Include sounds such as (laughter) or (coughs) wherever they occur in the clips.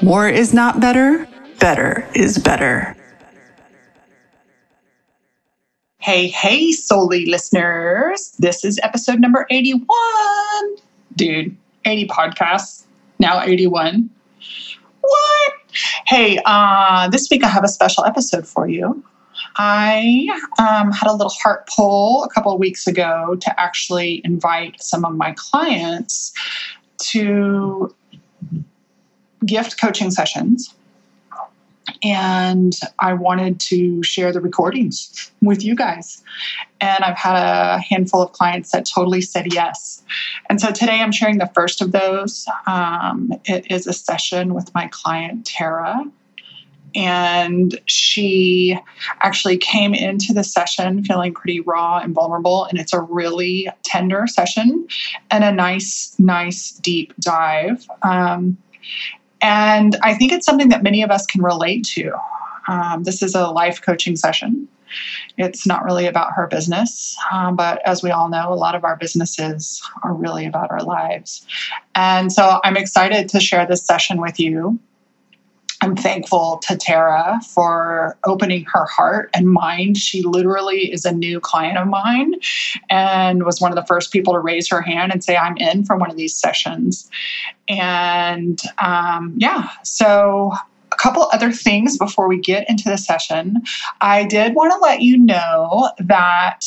More is not better, better is better. Hey, hey, solely listeners. This is episode number 81. Dude, 80 podcasts, now 81. What? Hey, uh, this week I have a special episode for you. I um, had a little heart pull a couple of weeks ago to actually invite some of my clients to gift coaching sessions. And I wanted to share the recordings with you guys. And I've had a handful of clients that totally said yes. And so today I'm sharing the first of those. Um, it is a session with my client, Tara and she actually came into the session feeling pretty raw and vulnerable and it's a really tender session and a nice nice deep dive um, and i think it's something that many of us can relate to um, this is a life coaching session it's not really about her business, um, but as we all know, a lot of our businesses are really about our lives. And so I'm excited to share this session with you. I'm thankful to Tara for opening her heart and mind. She literally is a new client of mine and was one of the first people to raise her hand and say, I'm in for one of these sessions. And um, yeah, so a couple other things before we get into the session. I did want to let you know that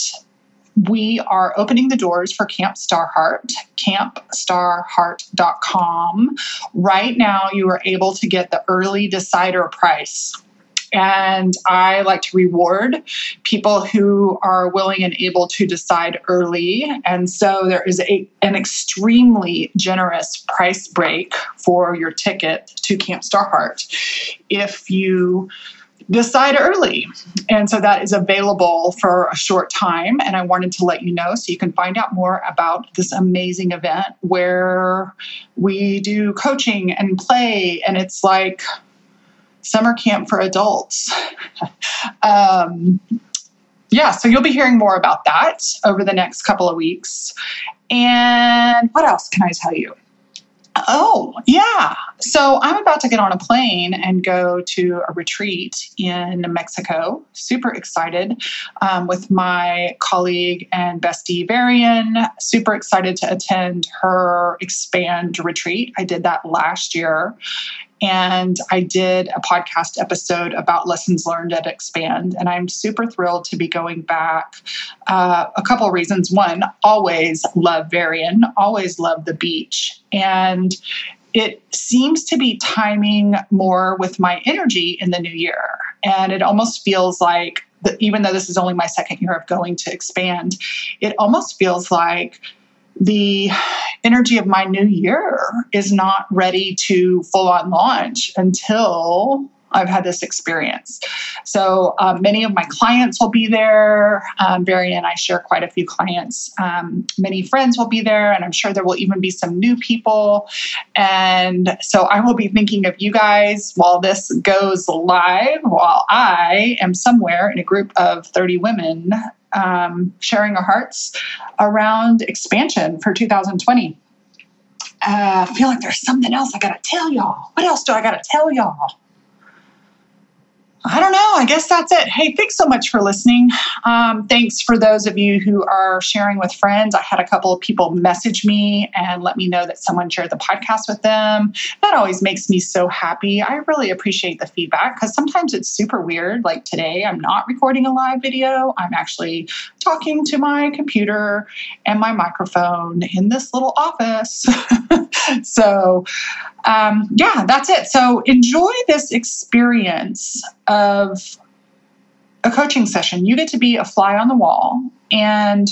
we are opening the doors for Camp Star Heart, campstarheart.com. Right now, you are able to get the early decider price. And I like to reward people who are willing and able to decide early. And so there is a, an extremely generous price break for your ticket to Camp Star Heart. If you decide early. And so that is available for a short time. And I wanted to let you know so you can find out more about this amazing event where we do coaching and play. And it's like summer camp for adults. (laughs) um, yeah, so you'll be hearing more about that over the next couple of weeks. And what else can I tell you? Oh, yeah. So I'm about to get on a plane and go to a retreat in Mexico. Super excited um, with my colleague and bestie, Varian. Super excited to attend her Expand retreat. I did that last year. And I did a podcast episode about lessons learned at Expand. And I'm super thrilled to be going back. Uh, a couple of reasons. One, always love Varian, always love the beach. And it seems to be timing more with my energy in the new year. And it almost feels like, even though this is only my second year of going to expand, it almost feels like the energy of my new year is not ready to full on launch until I've had this experience. So um, many of my clients will be there. Um, Barry and I share quite a few clients. Um, many friends will be there, and I'm sure there will even be some new people. And so I will be thinking of you guys while this goes live, while I am somewhere in a group of 30 women um, sharing our hearts around expansion for 2020. Uh, I feel like there's something else I got to tell y'all. What else do I got to tell y'all? I don't know. I guess that's it. Hey, thanks so much for listening. Um, thanks for those of you who are sharing with friends. I had a couple of people message me and let me know that someone shared the podcast with them. That always makes me so happy. I really appreciate the feedback because sometimes it's super weird. Like today, I'm not recording a live video, I'm actually talking to my computer and my microphone in this little office. (laughs) so, um, yeah, that's it. So enjoy this experience of a coaching session. You get to be a fly on the wall. And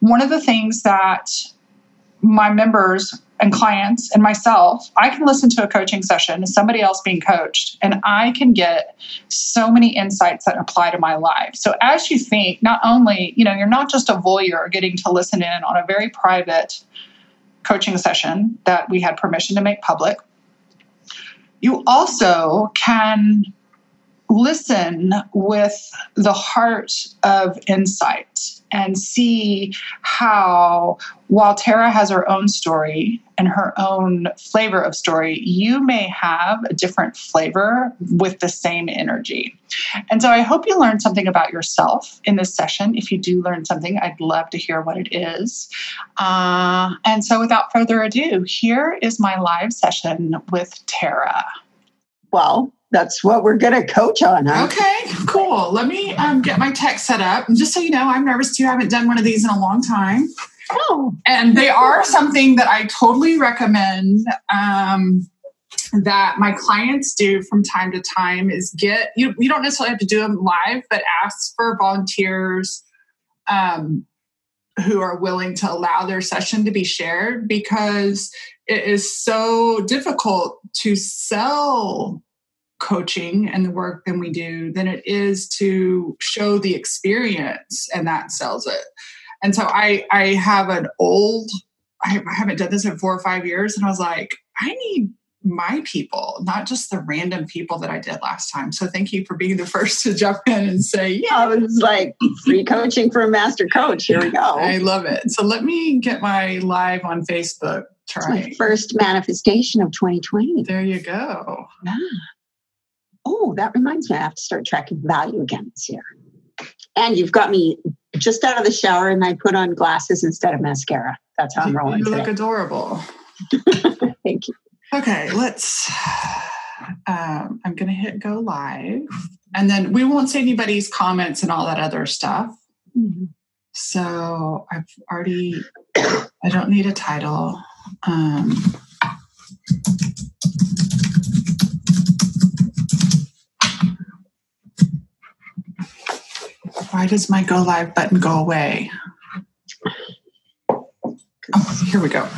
one of the things that my members and clients and myself, I can listen to a coaching session, somebody else being coached, and I can get so many insights that apply to my life. So as you think, not only, you know, you're not just a voyeur getting to listen in on a very private coaching session that we had permission to make public, you also can listen with the heart of insight and see how, while Tara has her own story and her own flavor of story, you may have a different flavor with the same energy. And so I hope you learned something about yourself in this session. If you do learn something, I'd love to hear what it is. Uh, and so without further ado, here is my live session with Tara. Well, that's what we're going to coach on. Huh? Okay, cool. Let me um, get my tech set up. And just so you know, I'm nervous too. I haven't done one of these in a long time. Oh. And they are something that I totally recommend um, that my clients do from time to time is get, you, you don't necessarily have to do them live, but ask for volunteers um, who are willing to allow their session to be shared because it is so difficult to sell coaching and the work than we do than it is to show the experience and that sells it. And so i i have an old i haven't done this in four or five years and i was like i need my people not just the random people that i did last time. So thank you for being the (laughs) first to jump in and say yeah. I was like free coaching for a master coach here we go. (laughs) I love it. So let me get my live on facebook try first manifestation of 2020 there you go. Yeah oh, that reminds me, I have to start tracking value again this year. And you've got me just out of the shower and I put on glasses instead of mascara. That's how I'm rolling. You today. look adorable. (laughs) Thank you. Okay, let's. Um, I'm going to hit go live and then we won't see anybody's comments and all that other stuff. Mm-hmm. So I've already, I don't need a title. Um, Why does my go live button go away? Oh, here we go.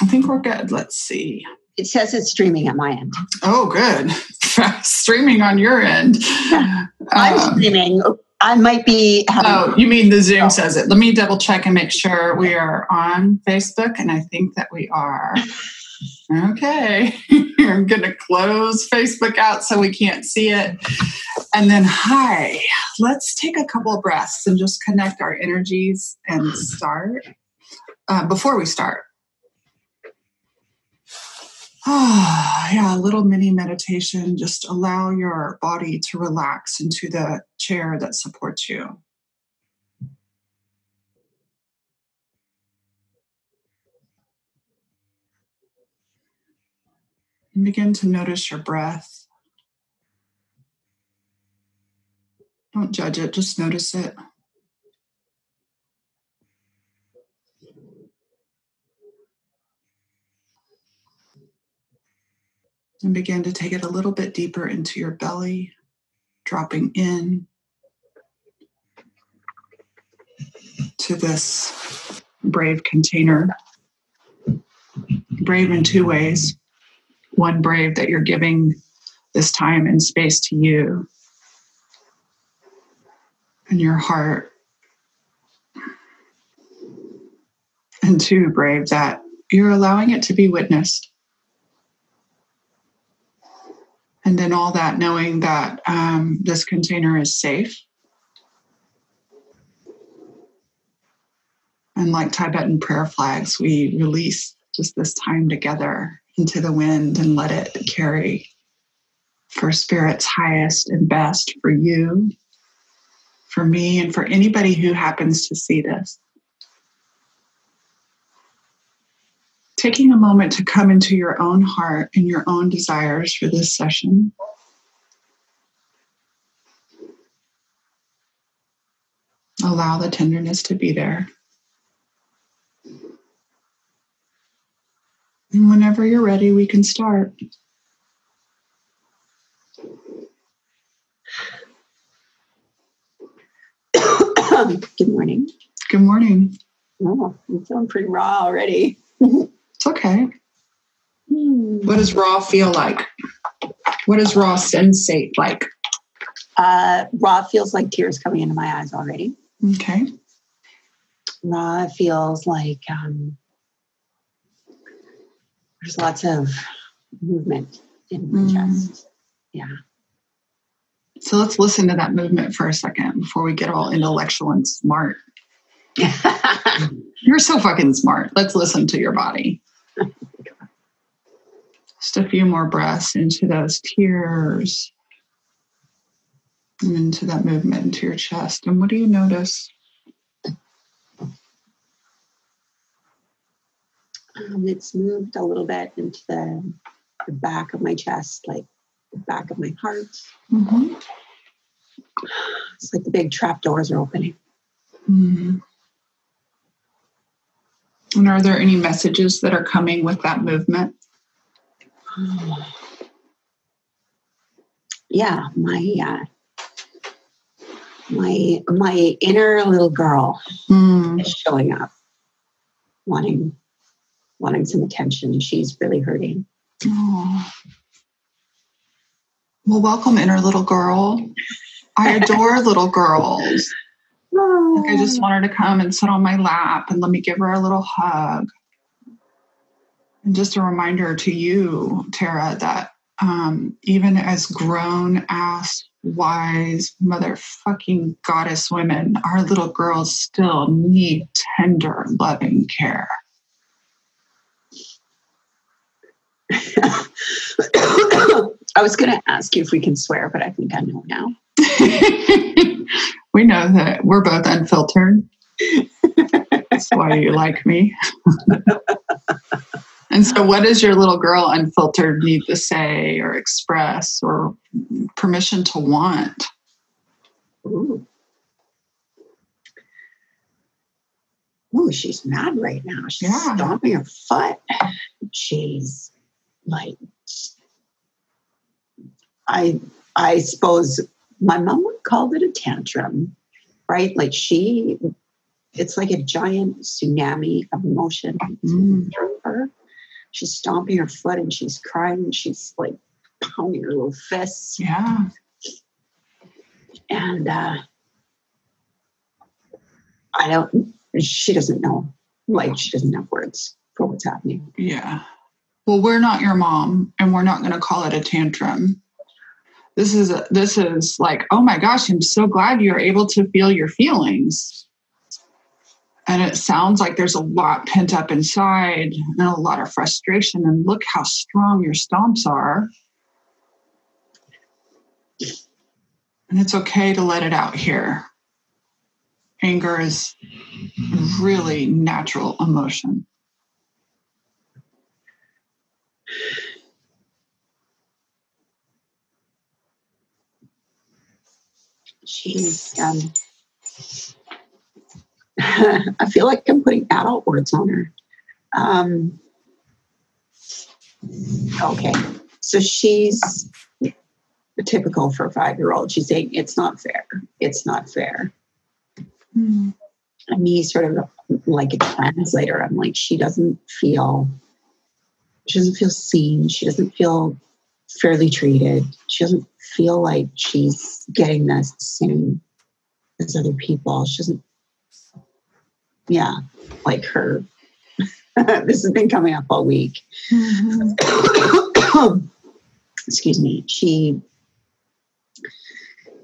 I think we're good. Let's see. It says it's streaming at my end. Oh, good. (laughs) streaming on your end. I'm um, streaming. I might be. oh, you mean the Zoom oh. says it? Let me double check and make sure we are on Facebook, and I think that we are. (laughs) Okay, (laughs) I'm going to close Facebook out so we can't see it. And then, hi, let's take a couple of breaths and just connect our energies and start. Uh, before we start, oh, (sighs) yeah, a little mini meditation. Just allow your body to relax into the chair that supports you. And begin to notice your breath. Don't judge it, just notice it. And begin to take it a little bit deeper into your belly, dropping in to this brave container. Brave in two ways one brave that you're giving this time and space to you and your heart. And two, brave that you're allowing it to be witnessed. And then all that knowing that um, this container is safe. And like Tibetan prayer flags, we release just this time together into the wind and let it carry for Spirit's highest and best for you, for me, and for anybody who happens to see this. Taking a moment to come into your own heart and your own desires for this session. Allow the tenderness to be there. And whenever you're ready, we can start. Good morning. Good morning. Oh, I'm feeling pretty raw already. it's okay. What does raw feel like? What does raw sensate like? Uh, raw feels like tears coming into my eyes already. Okay. Raw feels like um, there's lots of movement in my Mm. chest. Yeah. So let's listen to that movement for a second before we get all intellectual and smart. (laughs) You're so fucking smart. Let's listen to your body. Just a few more breaths into those tears and into that movement into your chest. And what do you notice? Um, it's moved a little bit into the, the back of my chest, like the back of my heart. Mm-hmm. It's like the big trap doors are opening. Mm-hmm. And are there any messages that are coming with that movement? (sighs) Yeah, my uh, my my inner little girl Mm. is showing up, wanting wanting some attention. She's really hurting. Aw. Well, welcome, inner little girl. I adore (laughs) little girls. Like I just want her to come and sit on my lap and let me give her a little hug. And just a reminder to you, Tara, that um, even as grown ass, wise, motherfucking goddess women, our little girls still need tender, loving care. (coughs) I was going to ask you if we can swear, but I think I know now. (laughs) we know that we're both unfiltered. That's why you like me. (laughs) and so, what does your little girl unfiltered need to say or express or permission to want? Ooh. Ooh, she's mad right now. She's Yeah. stomping her foot. She's like, I, I suppose my mom would call it a tantrum, right? Like she, it's like a giant tsunami of emotion Mm. through her. She's stomping her foot and she's crying. And she's like pounding her little fists. Yeah. and uh, I don't. She doesn't know. Like she doesn't have words for what's happening. Yeah. Well, we're not your mom, and we're not going to call it a tantrum. This is a, this is like, oh my gosh, I'm so glad you're able to feel your feelings. And it sounds like there's a lot pent up inside and a lot of frustration. And look how strong your stomps are. And it's okay to let it out here. Anger is really natural emotion. She's. Um, (laughs) I feel like I'm putting adult words on her. Um, okay, so she's typical for a five-year-old. She's saying it's not fair. It's not fair. and me sort of like a translator i'm like she doesn't feel she doesn't feel seen. She doesn't feel fairly treated. She doesn't feel like she's getting the same as other people. She doesn't yeah like her. (laughs) This has been coming up all week. (coughs) Excuse me. She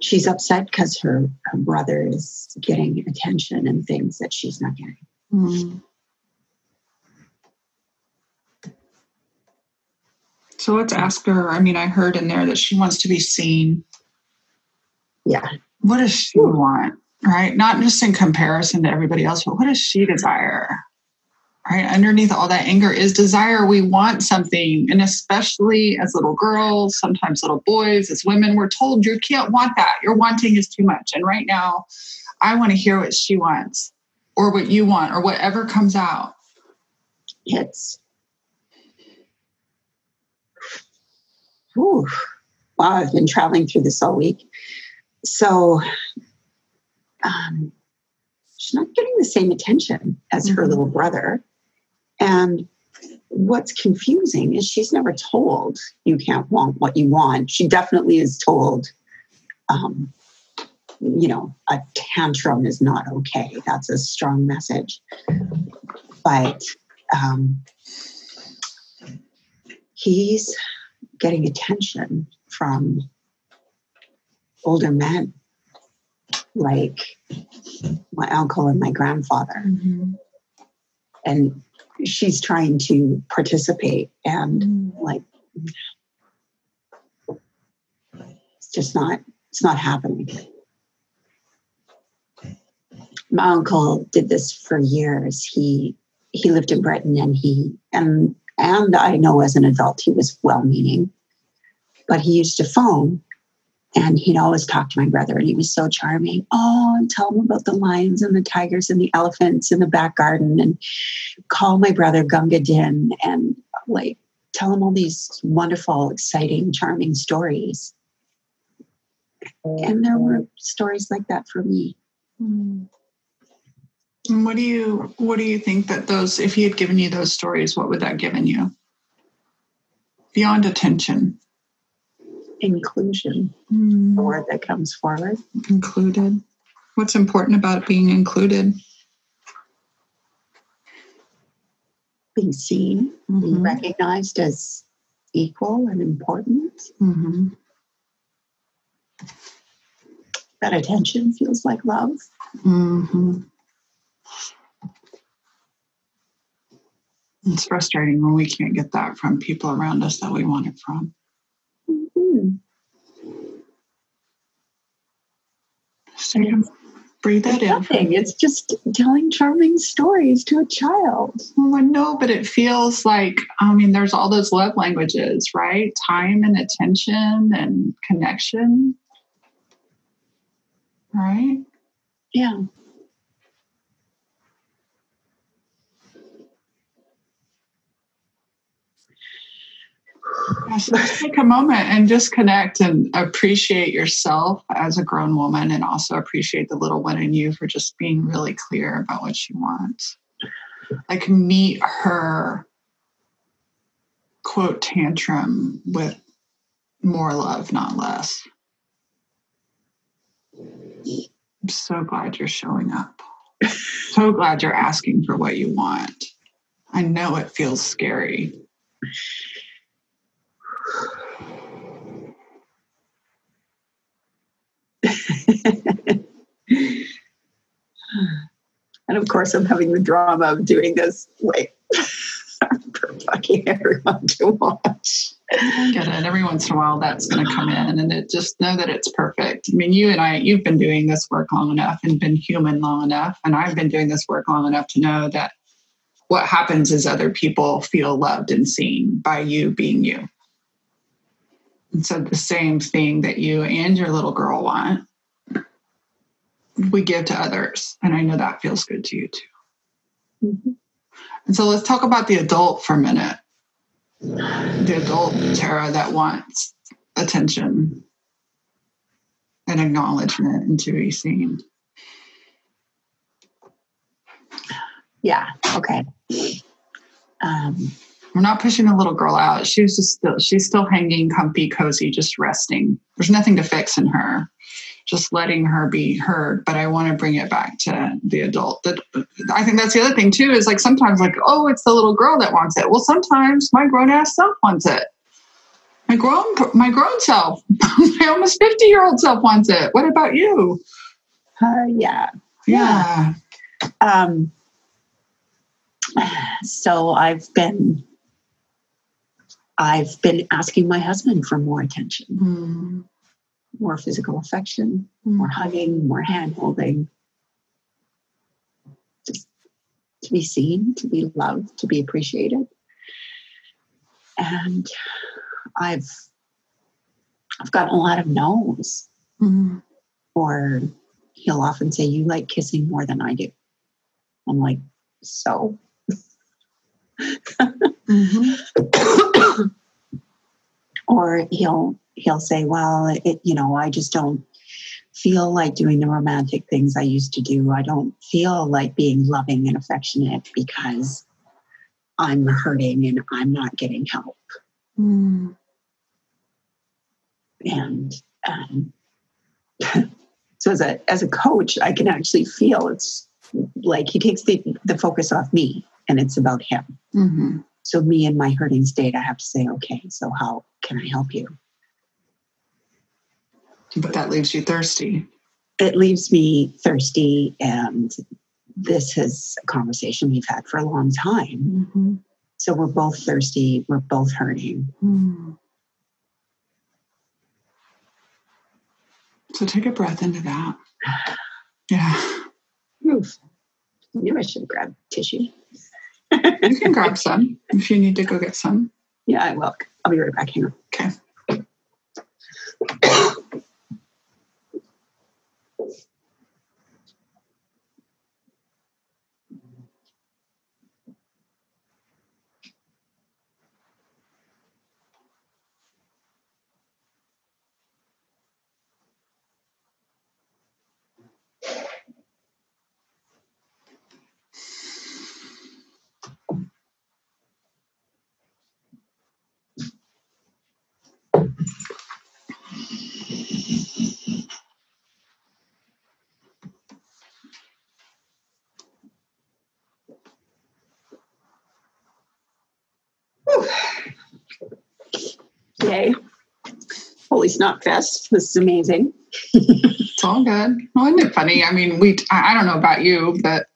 she's upset because her, her brother is getting attention and things that she's not getting. Mm. So let's ask her. I mean, I heard in there that she wants to be seen. yeah What does she want? Right? Not just in comparison to everybody else, but what does she desire? Right? Underneath all that anger is desire. We want something. And especially as little girls, sometimes little boys, as women, we're told you can't want that. Your wanting is too much. And right now, I want to hear what she wants or what you want or whatever comes out. it's Whew. wow i've been traveling through this all week so um, she's not getting the same attention as her Mhm. little brother and what's confusing is she's never told you can't want what you want. She definitely is told, um, you know, a tantrum is not okay. That's a strong message. But um, he's getting attention from older men like my uncle and my grandfather. Mm-hmm. And she's trying to participate and mm-hmm. like it's just not it's not happening. My uncle did this for years. He he lived in Britain and he and and I know as an adult he was well meaning, but he used to phone and he'd always talk to my brother, and he was so charming. Oh, and tell him about the lions and the tigers and the elephants in the back garden, and call my brother Gunga Din, and like tell him all these wonderful, exciting, charming stories. And there were stories like that for me. And what do you what do you think that those if he had given you those stories, what would that given you? Beyond attention inclusion mm. the word that comes forward included what's important about being included being seen mm-hmm. being recognized as equal and important mm-hmm. that attention feels like love mm-hmm. It's frustrating when we can't get that from people around us that we want it from So breathe that in. Nothing. It's just telling charming stories to a child. Well, know, but it feels like, I mean, there's all those love languages, right? Time and attention and connection. Right? Yeah. Take a moment and just connect and appreciate yourself as a grown woman and also appreciate the little one in you for just being really clear about what she wants. Like meet her quote tantrum with more love, not less. I'm so glad you're showing up. so glad you're asking for what you want. I know it feels scary. And of course, I'm having the drama of doing this. Wait, (laughs) for fucking everyone to watch. Get it. Every once in a while, that's going to come in, and it just know that it's perfect. I mean, you and I, you've been doing this work long enough and been human long enough, and I've been doing this work long enough to know that what happens is other people feel loved and seen by you being you. And so the same thing that you and your little girl want, we give to others. And I know that feels good to you too. Mm-hmm. And so let's talk about the adult for a minute. The adult Tara that wants attention and acknowledgement and to be seen. Yeah, okay. Um, we're not pushing the little girl out. She was just still, she's still hanging comfy, cozy, just resting. There's nothing to fix in her. Just letting her be heard. But I want to bring it back to the adult. That I think that's the other thing too. Is like sometimes like, oh, it's the little girl that wants it. Well, sometimes my grown ass self wants it. My grown my grown self, (laughs) my almost fifty year old self wants it. What about you? Uh, yeah. Yeah. Um, so I've been I've been asking my husband for more attention, mm. More physical affection, mm. more hugging, more hand holding. Just to be seen, to be loved, to be appreciated. And I've I've gotten a lot of no's. Mm. Or he'll often say, You like kissing more than I do. I'm like, so (laughs) mm-hmm. or he'll he'll say, "Well, it, you know, I just don't feel like doing the romantic things I used to do. I don't feel like being loving and affectionate because I'm hurting and I'm not getting help. Mm. And um, (laughs) so as a as a coach, I can actually feel it's like he takes the, the focus off me and it's about him. hmm So me in my hurting state, I have to say, okay, so how can I help you? But that leaves you thirsty. It leaves me thirsty and this is a conversation we've had for a long time. Mm-hmm. So we're both thirsty, we're both hurting. Mm. So take a breath into that. (sighs) Yeah. Oof. I knew I should have grabbed tissue. You can grab (laughs) some if you need to go get some. Yeah, I will. I'll be right back. Hang on. Okay. Holy snot fest. This is amazing. It's all good. Well, isn't it funny? I mean, we, I I don't know about you, but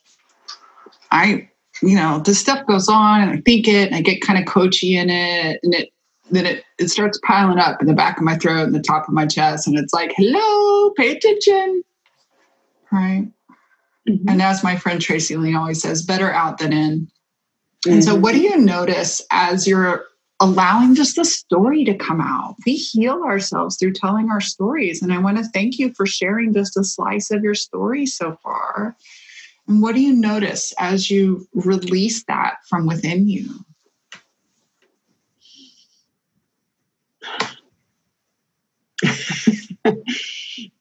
I, you know, this stuff goes on and I think it and I get kind of coachy in it and it, then it, it starts piling up in the back of my throat and the top of my chest. And it's like, hello, pay attention. Right. Mm-hmm. And as my friend Tracy Lee always says, better out than in. And so, what do you notice as you're allowing just the story to come out? We heal ourselves through telling our stories. And I want to thank you for sharing just a slice of your story so far. And what do you notice as you release that from within you? (laughs)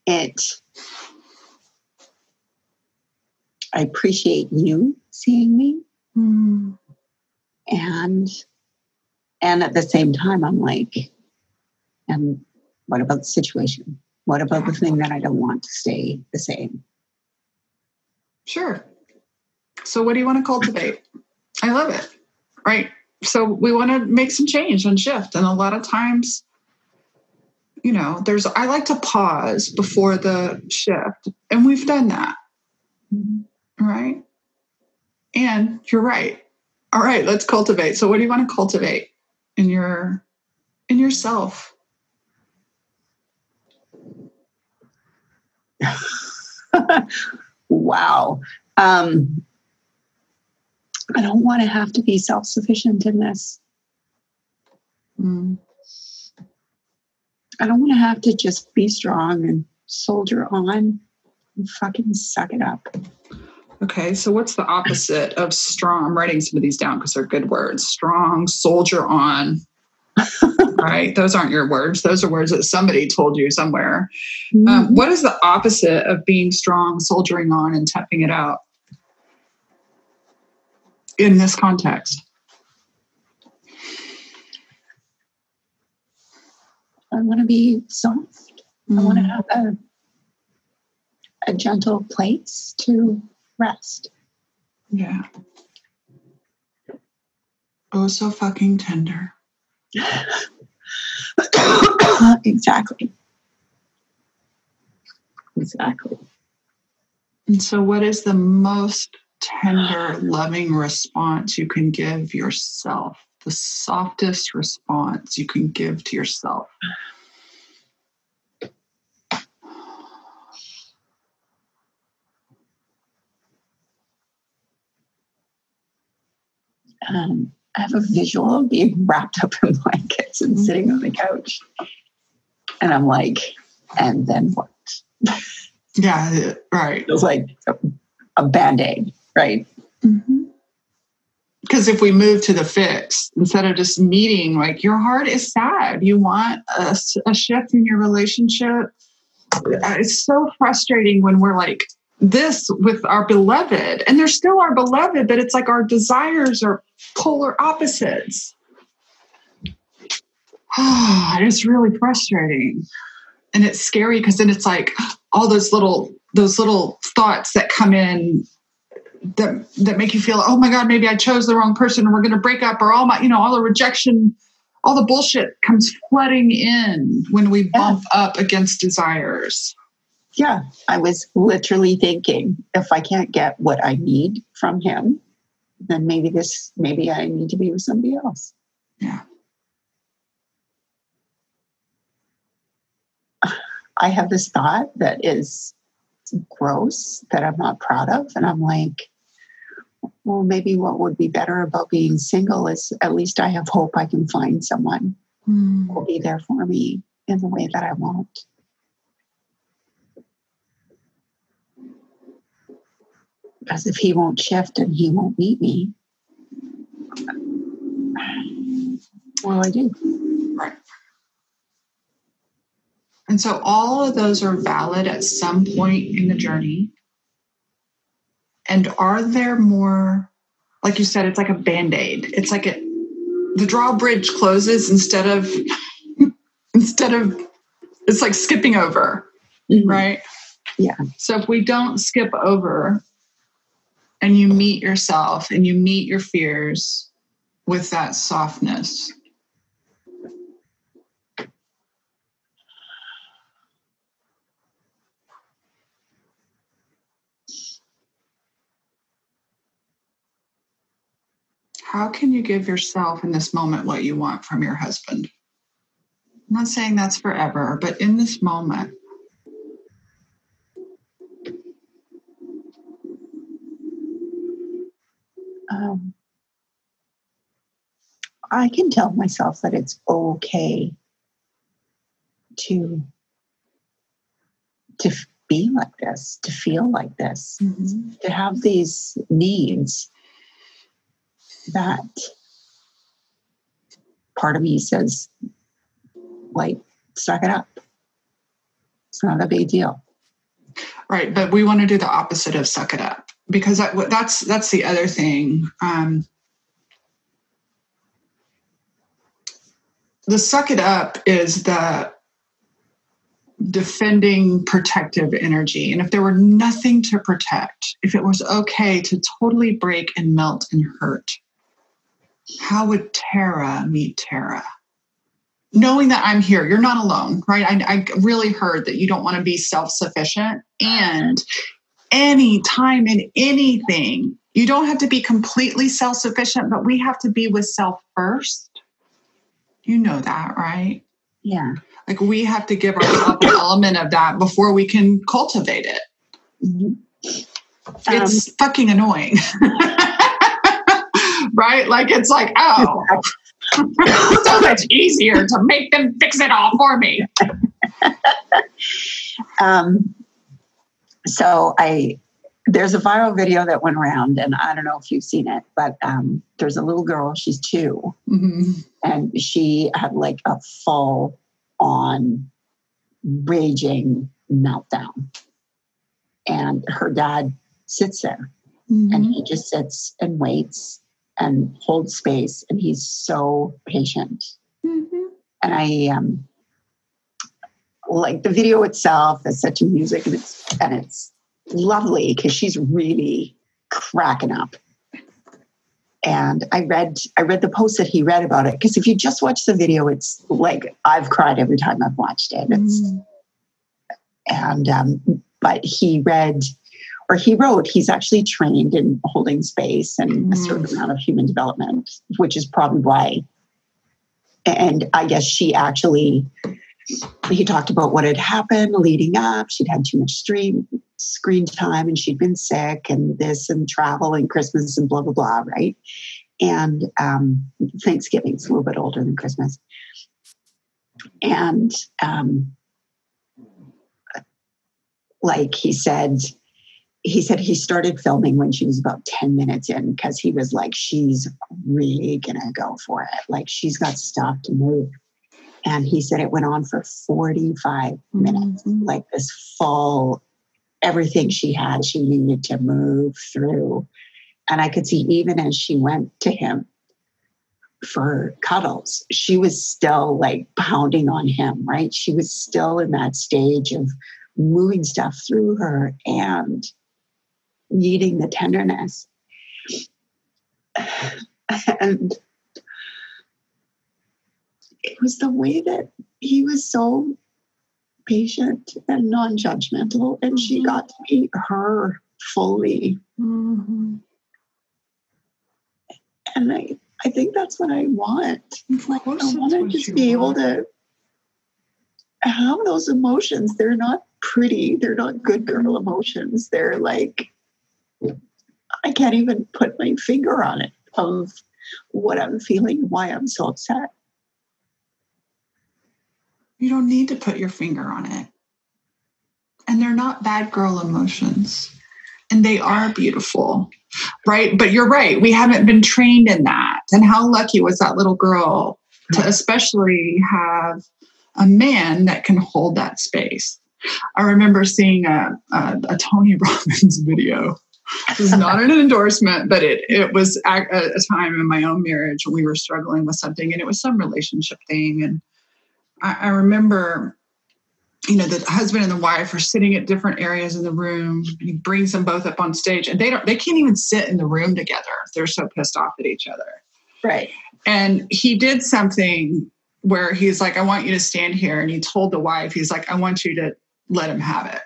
it I appreciate you seeing me Mm, and and at the same time I'm like and what about the situation? What about the thing that I don't want to stay the same? Sure. So, what do you want to cultivate? I love it. Right. So, we want to make some change and shift. And a lot of times, you know, there's, I like to pause before the shift. And we've done that. Mm-hmm. Right. And you're right. All right, let's cultivate. So, what do you want to cultivate in your, in yourself? (laughs) wow. Um, I don't want to have to be self sufficient in this. Mm, I don't want to have to just be strong and soldier on and fucking suck it up. Okay, so what's the opposite of strong? I'm writing some of these down because they're good words. Strong, soldier on. (laughs) right? Those aren't your words. Those are words that somebody told you somewhere. Um, what is the opposite of being strong, soldiering on, and toughing it out in this context? I want to be soft. I want to have a, a gentle place to rest. Yeah. Oh, so fucking tender. (coughs) exactly. Exactly. And so, what is the most tender, loving response you can give yourself? The softest response you can give to yourself? Um, I have a visual of being (laughs) wrapped up in blankets and sitting on the couch. And I'm like, and then what? Yeah, right. It was like a, a band aid, right? Because if we move to the fix instead of just meeting, like your heart is sad, you want a shift in your relationship. Uh, It's so frustrating when we're like this with our beloved, and they're still our beloved, but it's like our desires are polar opposites. (sighs) it's really frustrating. And it's scary because then it's like all those little those little thoughts that come in that that make you feel, oh my God, maybe I chose the wrong person and we're gonna break up or all my, you know, all the rejection, all the bullshit comes flooding in when we bump yeah. up against desires. Yeah. I was literally thinking if I can't get what I need from him, then maybe this maybe I need to be with somebody else. Yeah. I have this thought that is gross that I'm not proud of. And I'm like, well, maybe what would be better about being single is at least I have hope I can find someone mm. who will be there for me in the way that I want. Because if he won't shift and he won't meet me, do I do? Right. And so all of those are valid at some point in the journey. And are there more, like you said, it's like a band aid. It's like a, the drawbridge closes instead of, (laughs) instead of, it's like skipping over, mm-hmm. right? Yeah. So if we don't skip over and you meet yourself and you meet your fears with that softness, How can you give yourself in this moment what you want from your husband? I'm not saying that's forever, but in this moment. Um, I can tell myself that it's okay to to be like this, to feel like this, mm-hmm. to have these needs that part of me says, like, suck it up. It's not a big deal. Right, but we want to do the opposite of suck it up because that, that's that's the other thing. Um, the suck it up is the defending protective energy. And if there were nothing to protect, if it was okay to totally break and melt and hurt, how would Tara meet Tara? Knowing that I'm here, you're not alone, right? I, I really heard that you don't want to be self sufficient. And any time in anything, you don't have to be completely self sufficient, but we have to be with self first. You know that, right? Yeah. Like we have to give ourselves an element of that before we can cultivate it. Mm-hmm. It's um, fucking annoying. (laughs) right? Like it's like, oh, (laughs) so much easier to make them fix it all for me. (laughs) um, so I there's a viral video that went around, and I don't know if you've seen it, but um, there's a little girl. She's 2 mm-hmm. and she had like a full on raging meltdown, and her dad sits there, mm-hmm. and he just sits and waits and holds space. And he's so patient. Mm-hmm. And I um, like the video itself is such music and it's and it's lovely because she's really cracking up. And I read I read the post that he read about it because if you just watch the video, it's like I've cried every time I've watched it. It's mm. and um, but he read or he wrote, he's actually trained in holding space and mm. a certain amount of human development, which is probably why. And I guess she actually, he talked about what had happened leading up. She'd had too much stream, screen time and she'd been sick and this and travel and Christmas and blah, blah, blah, right? And um, Thanksgiving's a little bit older than Christmas. And um, like he said, he said he started filming when she was about 10 minutes in because he was like, she's really gonna go for it. Like she's got stuff to move. And he said it went on for 45 minutes, mm-hmm. like this full everything she had, she needed to move through. And I could see even as she went to him for cuddles, she was still like pounding on him, right? She was still in that stage of moving stuff through her and needing the tenderness. (sighs) And was the way that he was so patient and non judgmental, and she Mhm. got to meet her fully. Mm-hmm. And I, I think that's what I want. Like, I want to just be able to have those emotions. They're not pretty, they're not good girl emotions. They're like, I can't even put my finger on it of what I'm feeling, why I'm so upset. You don't need to put your finger on it. And they're not bad girl emotions. And they are beautiful. Right? But you're right. We haven't been trained in that. And how lucky was that little girl to especially have a man that can hold that space? I remember seeing a, a, a Tony (laughs) Robbins video. This is not an endorsement, but it it was a, a time in my own marriage when we were struggling with something, and it was some relationship thing. And I, I remember, you know, the husband and the wife are sitting at different areas in the room. He brings them both up on stage, and they don't they can't even sit in the room together. They're so pissed off at each other. Right. And he did something where he's like, I want you to stand here. And he told the wife, he's like, I want you to let him have it.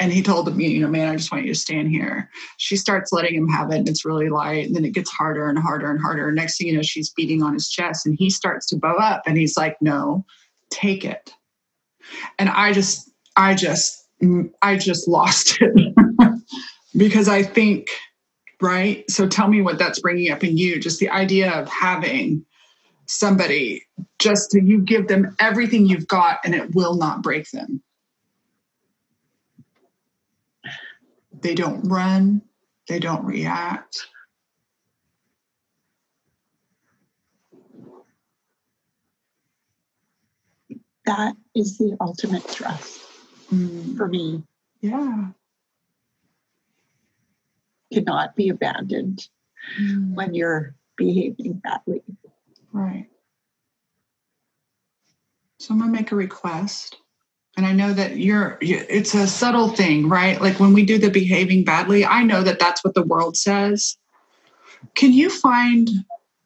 And he told me, you know, man, I just want you to stand here. She starts letting him have it, and it's really light. And then it gets harder and harder and harder. Next thing you know, she's beating on his chest, and he starts to bow up, and he's like, No, take it. And I just, I just, mm, I just lost it (laughs) because I think, right? So tell me what that's bringing up in you. Just the idea of having somebody just to you give them everything you've got, and it will not break them. They don't run, they don't react. That is the ultimate trust Mm, for me. yeah. Cannot be abandoned Mm, when you're behaving badly. Right. So I'm gonna make a request. And I know that you're, it's a subtle thing, right? Like when we do the behaving badly, I know that that's what the world says. Can you find,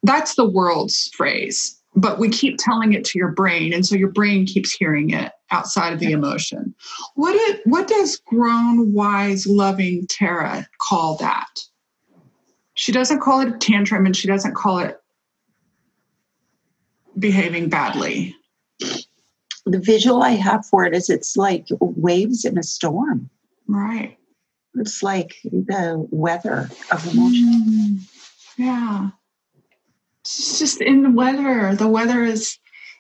that's the world's phrase, but we keep telling it to your brain. And so your brain keeps hearing it outside of the emotion. What, it, what does grown, wise, loving Tara call that? She doesn't call it a tantrum and she doesn't call it behaving badly. The visual I have for it is it's like waves in a storm. Right. It's like the weather of emotion. Mm, yeah. It's just in the weather. The weather is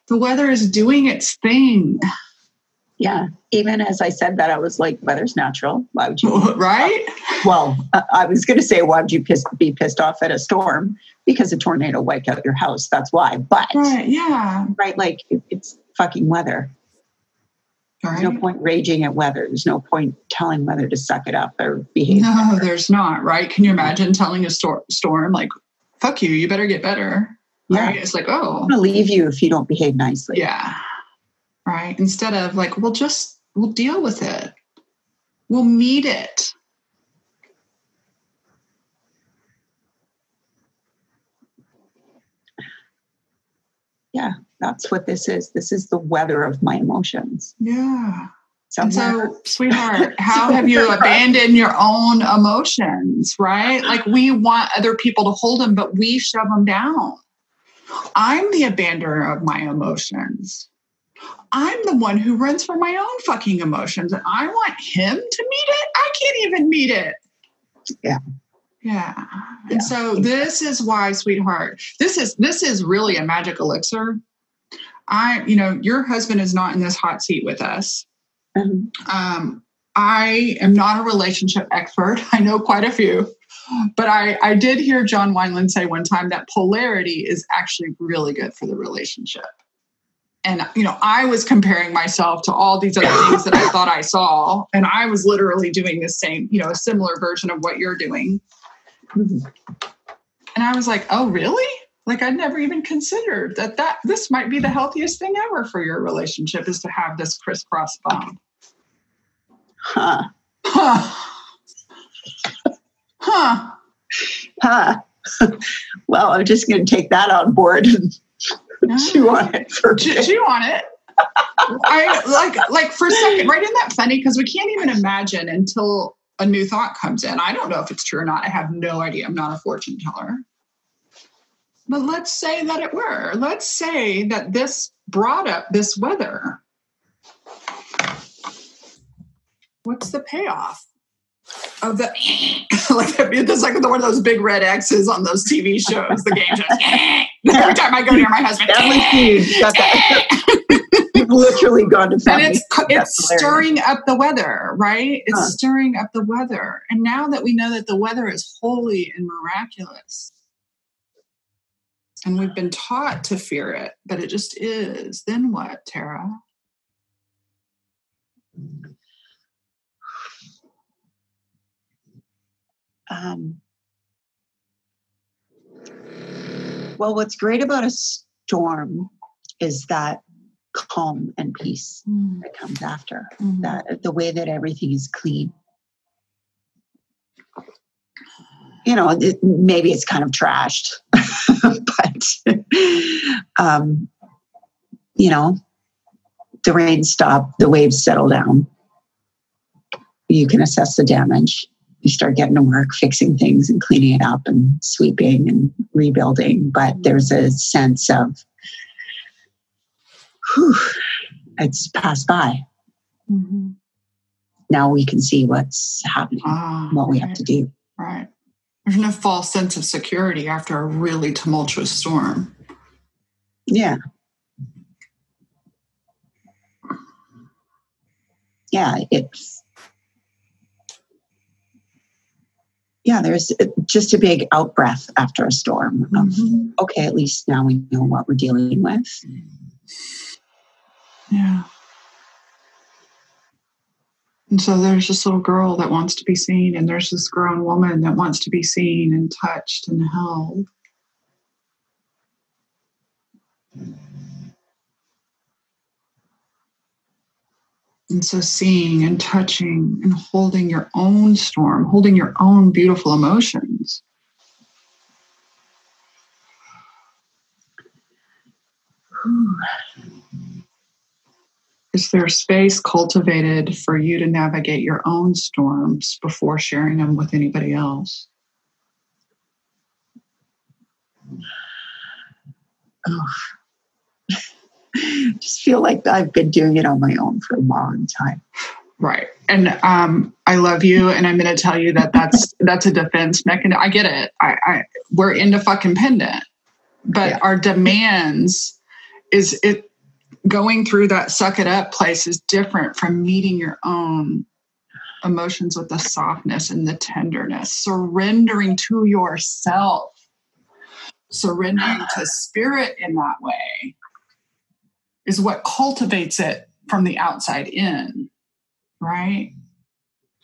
the weather is doing its thing. Yeah. Even as I said that, I was like, weather's natural. Why would you? (laughs) Right? Well, I- was going to say, why would you piss, be pissed off at a storm? Because a tornado wiped out your house. That's why. But, Right. Yeah. right, like it- it's fucking weather. There's no point raging at weather. There's no point telling weather to suck it up or behave. No, there's not, right? Can you imagine telling a stor- storm like, fuck you, you better get better? Yeah. Right? It's like, oh, I'm going to leave you if you don't behave nicely. Yeah. Right. Instead of like, we'll just, we'll deal with it. We'll meet it. Yeah, that's what this is. This is the weather of my emotions. Yeah. And so, sweetheart, (laughs) how have you abandoned your own emotions, right? Like we want other people to hold them, but we shove them down. I'm the abandoner of my emotions. I'm the one who runs for my own fucking emotions, and I want him to meet it. I can't even meet it. Yeah. Yeah. Yeah. And so this is why, sweetheart, this is this is really a magic elixir. I, you know, your husband is not in this hot seat with us Mhm. um, I am not a relationship expert. (laughs) I know quite a few, but I, I did hear John Wineland say one time that polarity is actually really good for the relationship. and you know i was comparing myself to all these other things that i thought i saw and i was literally doing the same you know a similar version of what you're doing and i was like oh really like i'd never even considered that that this might be the healthiest thing ever for your relationship is to have this crisscross bond Huh. huh huh Huh. (laughs) well, I'm just going to take that on board and (laughs) chew on it for a Chew bit. chew on it. I like like for a second, right? Isn't that funny? Because we can't even imagine until a new thought comes in. I don't know if it's true or not. I have no idea. I'm not a fortune teller. But let's say that it were. Let's say that this brought up this weather. What's the payoff of the (laughs) like it's like one of those big red X's on those TV shows, the game shows. (laughs) Every time I go near my husband, Family Feud. Got that. You've literally gone to and it's it's hilarious. stirring up the weather, right? It's Huh. stirring up the weather. And now that we know that the weather is holy and miraculous, and we've been taught to fear it, but it just is, then what, Tara? Um, well, what's great about a storm is that calm and peace that comes after. That the way that everything is clean. You know, it, maybe it's kind of trashed, (laughs) but um, you know, the rain stop, the waves settle down. You can assess the damage you start getting to work fixing things and cleaning it up and sweeping and rebuilding. But there's a sense of, whew, it's passed by. Mhm. Now we can see what's happening, Ah, what we have to do. Right. There's no false sense of security after a really tumultuous storm. Yeah. Yeah, it's yeah, there's just a big out breath after a storm of Mhm. okay, at least now we know what we're dealing with. Yeah. And so there's this little girl that wants to be seen, and there's this grown woman that wants to be seen and touched and held. And so seeing and touching and holding your own storm, holding your own beautiful emotions. Is there space cultivated for you to navigate your own storms before sharing them with anybody else? Oh. (laughs) just feel like I've been doing it on my own for a long time. Right. And um, I love you, and I'm going to tell you that that's (laughs) that's a defense mechanism. I get it. I, I we're into fucking pendant, but Yeah. our demands is it going through that suck it up place is different from meeting your own emotions with the softness and the tenderness, surrendering to yourself, surrendering to (sighs) spirit in that way is what cultivates it from the outside in right?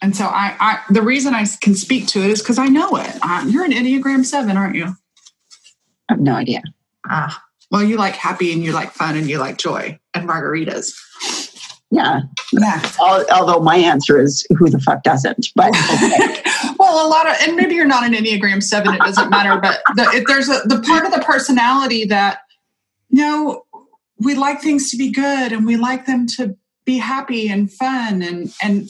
And so i, I the reason i can speak to it is because i know it. Uh, you're an enneagram 7 aren't you? I have no idea. ah well you like happy and you like fun and you like joy and margaritas Yeah. yeah Although my answer is who the fuck doesn't? But okay. (laughs) well a lot of and maybe you're not an enneagram 7 it doesn't matter but the, if there's a the part of the personality that you know we like things to be good and we like them to be happy and fun and and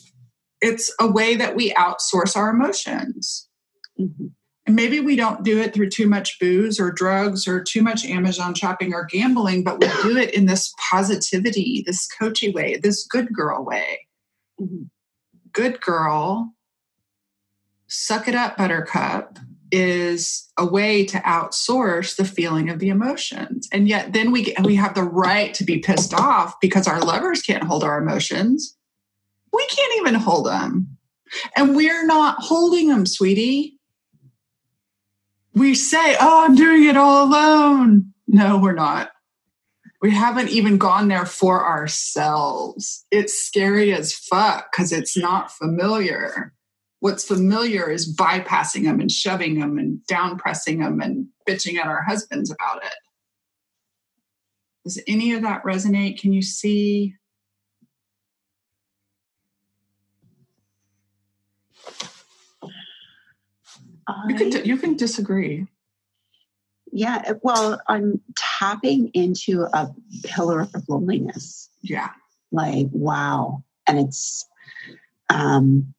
it's a way that we outsource our emotions Mhm. And maybe we don't do it through too much booze or drugs or too much Amazon shopping or gambling, but we do it in this positivity, this coachy way, this good girl way. Mhm. Good girl, suck it up, buttercup, is a way to outsource the feeling of the emotions. And yet then we get, we have the right to be pissed off because our lovers can't hold our emotions. We can't even hold them. And we're not holding them, sweetie we say, Oh, I'm doing it all alone. No, we're not. we haven't even gone there for ourselves. It's scary as fuck because it's not familiar. What's familiar is bypassing them and shoving them and down pressing them and bitching at our husbands about it. Does any of that resonate? Can you see? You can, you can disagree. Yeah, well, I'm tapping into a pillar of loneliness. Yeah. Like, wow. And it's um,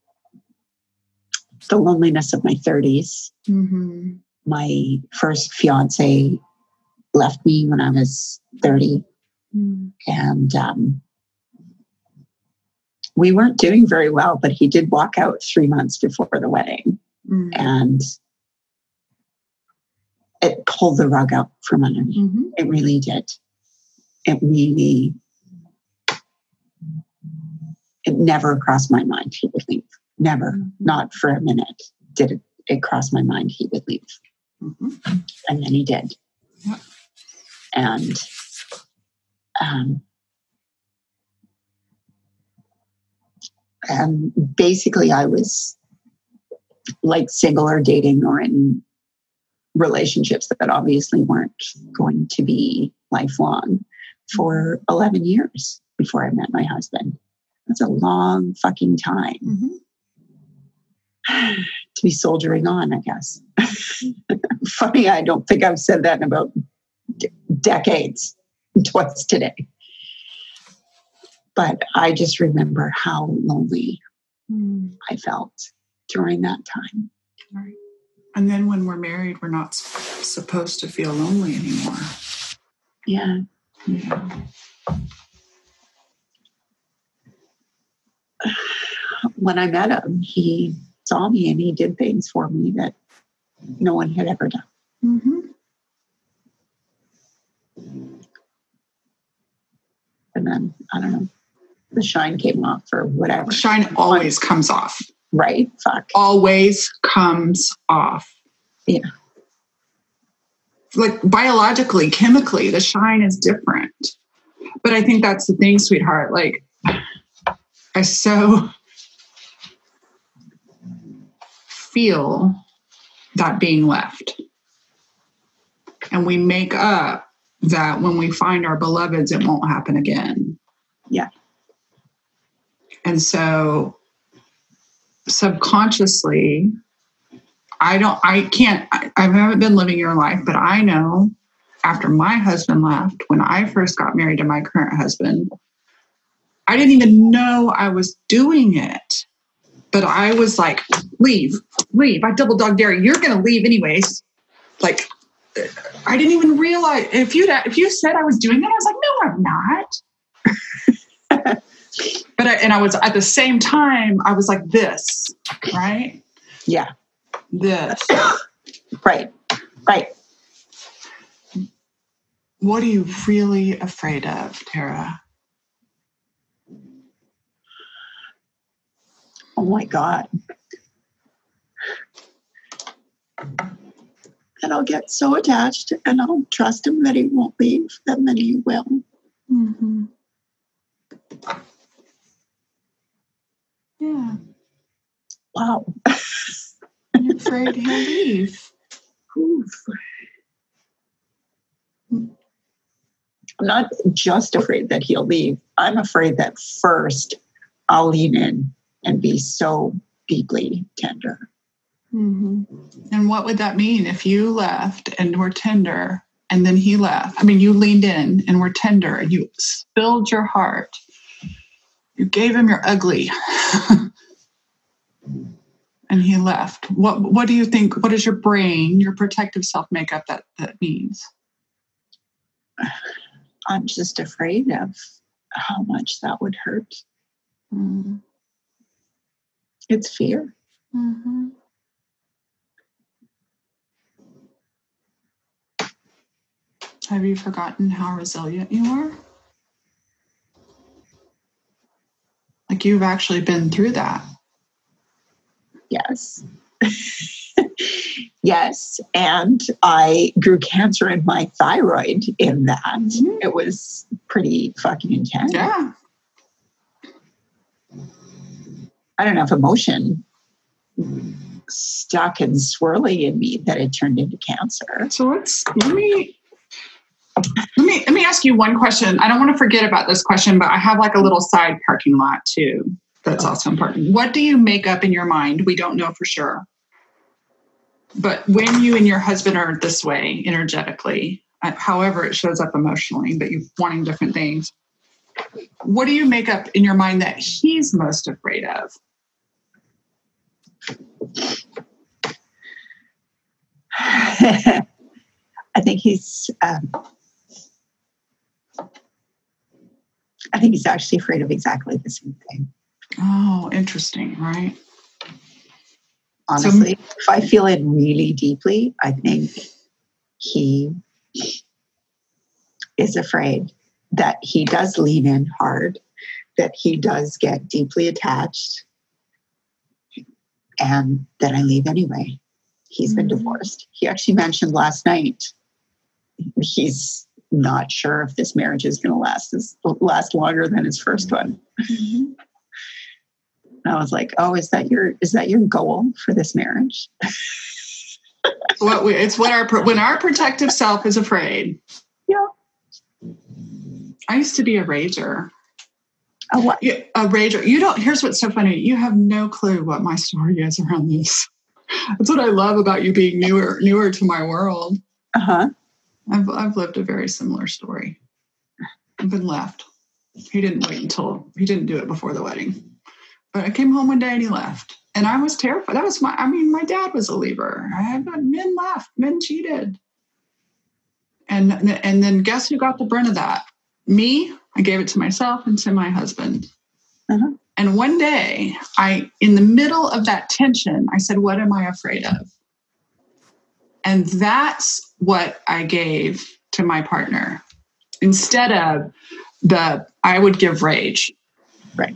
the loneliness of my 30s. Mm-hmm. My first fiance left me when I was 30. Mm. And um, we weren't doing very well, but he did walk out three months before the wedding. Mm. And it pulled the rug out from under me. Mm-hmm. It really did. It really, it never crossed my mind he would leave. Never, not for a minute did it, it cross my mind he would leave. Mm-hmm. And then he did. Yeah. And um, and basically, I was like single or dating or in relationships that obviously weren't going to be lifelong for 11 years before I met my husband. That's a long fucking time Mm-hmm. (sighs) to be soldiering on, I guess. (laughs) Funny, I don't think I've said that in about d- decades, twice today. But I just remember how lonely Mm. I felt during that time. Right. And then when we're married, we're not supposed to feel lonely anymore. Yeah. Yeah. When I met him, he saw me and he did things for me that no one had ever done. Mm-hmm. And then, I don't know, the shine came off or whatever. Shine always comes off. Right? Fuck. Always comes off. Yeah. Like biologically, chemically, the shine is different. But I think that's the thing, sweetheart. Like, I so feel that being left. And we make up that when we find our beloveds, it won't happen again. Yeah. And so subconsciously, I don't, I can't, I, I haven't been living your life, but I know after my husband left, when I first got married to my current husband, I didn't even know I was doing it. But I was like, leave, leave. I double dog dare you. You're to leave anyways. Like, I didn't even realize if you if you said I was doing that, I was like, no, I'm not. But I, and I was at the same time, I was like this, right? Yeah. This. (coughs) Right. Right. What are you really afraid of, Tara? Oh my God. And I'll get so attached and I'll trust him that he won't leave and then he will. Mm-hmm. Yeah. Wow. You're afraid he'll leave. (laughs) Oof. I'm not just afraid that he'll leave. I'm afraid that first I'll lean in and be so deeply tender. Mm-hmm. And what would that mean if you left and were tender and then he left? I mean, you leaned in and were tender and you spilled your heart. You gave him your ugly. (laughs) and he left. What what do you think what does your brain, your protective self makeup that that means? I'm just afraid of how much that would hurt. Mm-hmm. It's fear. Mm-hmm. Have you forgotten how resilient you are? Like you've actually been through that. Yes. (laughs) yes, and I grew cancer in my thyroid in that. Mhm. It was pretty fucking intense. Yeah. I don't know if emotion stuck and swirly in me that it turned into cancer. So let's let me let me let me ask you one question. I don't want to forget about this question, but I have like a little side parking lot too. That's also important. What do you make up in your mind? We don't know for sure. But when you and your husband are this way energetically, uh, however it shows up emotionally, but you're wanting different things, what do you make up in your mind that he's most afraid of? (laughs) I think he's. Um, I think he's actually afraid of exactly the same thing. Oh, interesting, right? Honestly, if I feel it really deeply, I think he is afraid that he does lean in hard, that he does get deeply attached, and that I leave anyway. He's been Mhm. divorced. He actually mentioned last night he's not sure if this marriage is going to last this, last longer than his first one. And I was like, "Oh, is that your is that your goal for this marriage?" (laughs) what we, it's what our when our protective self is afraid. Yeah. I used to be a rager. Oh, what? A rager. You don't. Here's what's so funny. You have no clue what my story is around this. That's what I love about you being newer, newer to my world. Uh huh. I've I've lived a very similar story. I've been left. He didn't wait until he didn't do it before the wedding. But I came home one day and he left. And I was terrified. That was my I mean, my dad was a leaver. I had men left, men cheated. And and then guess who got the brunt of that? Me. I gave it to myself and to my husband. Uh-huh. And one day, I in the middle of that tension, I said, What am I afraid of? And that's what I gave to my partner instead of the, I would give rage. Right.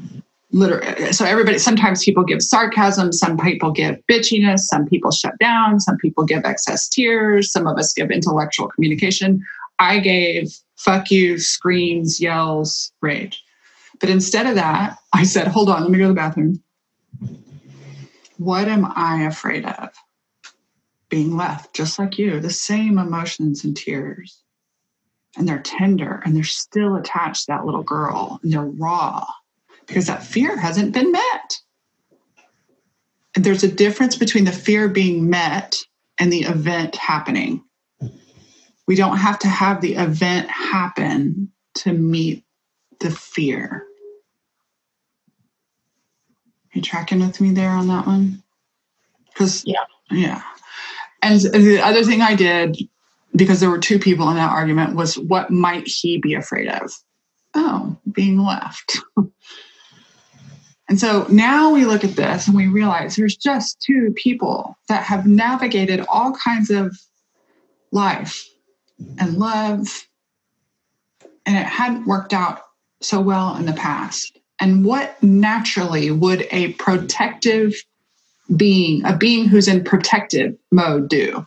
Literally. So everybody, sometimes people give sarcasm, some people give bitchiness, some people shut down, some people give excess tears, some of us give intellectual communication. I gave fuck you, screams, yells, rage. But instead of that, I said, hold on, let me go to the bathroom. What am I afraid of? Being left, just like you, the same emotions and tears. And they're tender and they're still attached to that little girl and they're raw because that fear hasn't been met. And there's a difference between the fear being met and the event happening. We don't have to have the event happen to meet the fear. Are you tracking with me there on that one? Because Yeah. yeah. And the other thing I did, because there were two people in that argument, was what might he be afraid of? Oh, being left. (laughs) and so now we look at this and we realize there's just two people that have navigated all kinds of life and love, and it hadn't worked out so well in the past. And what naturally would a protective being, a being who's in protective mode, do?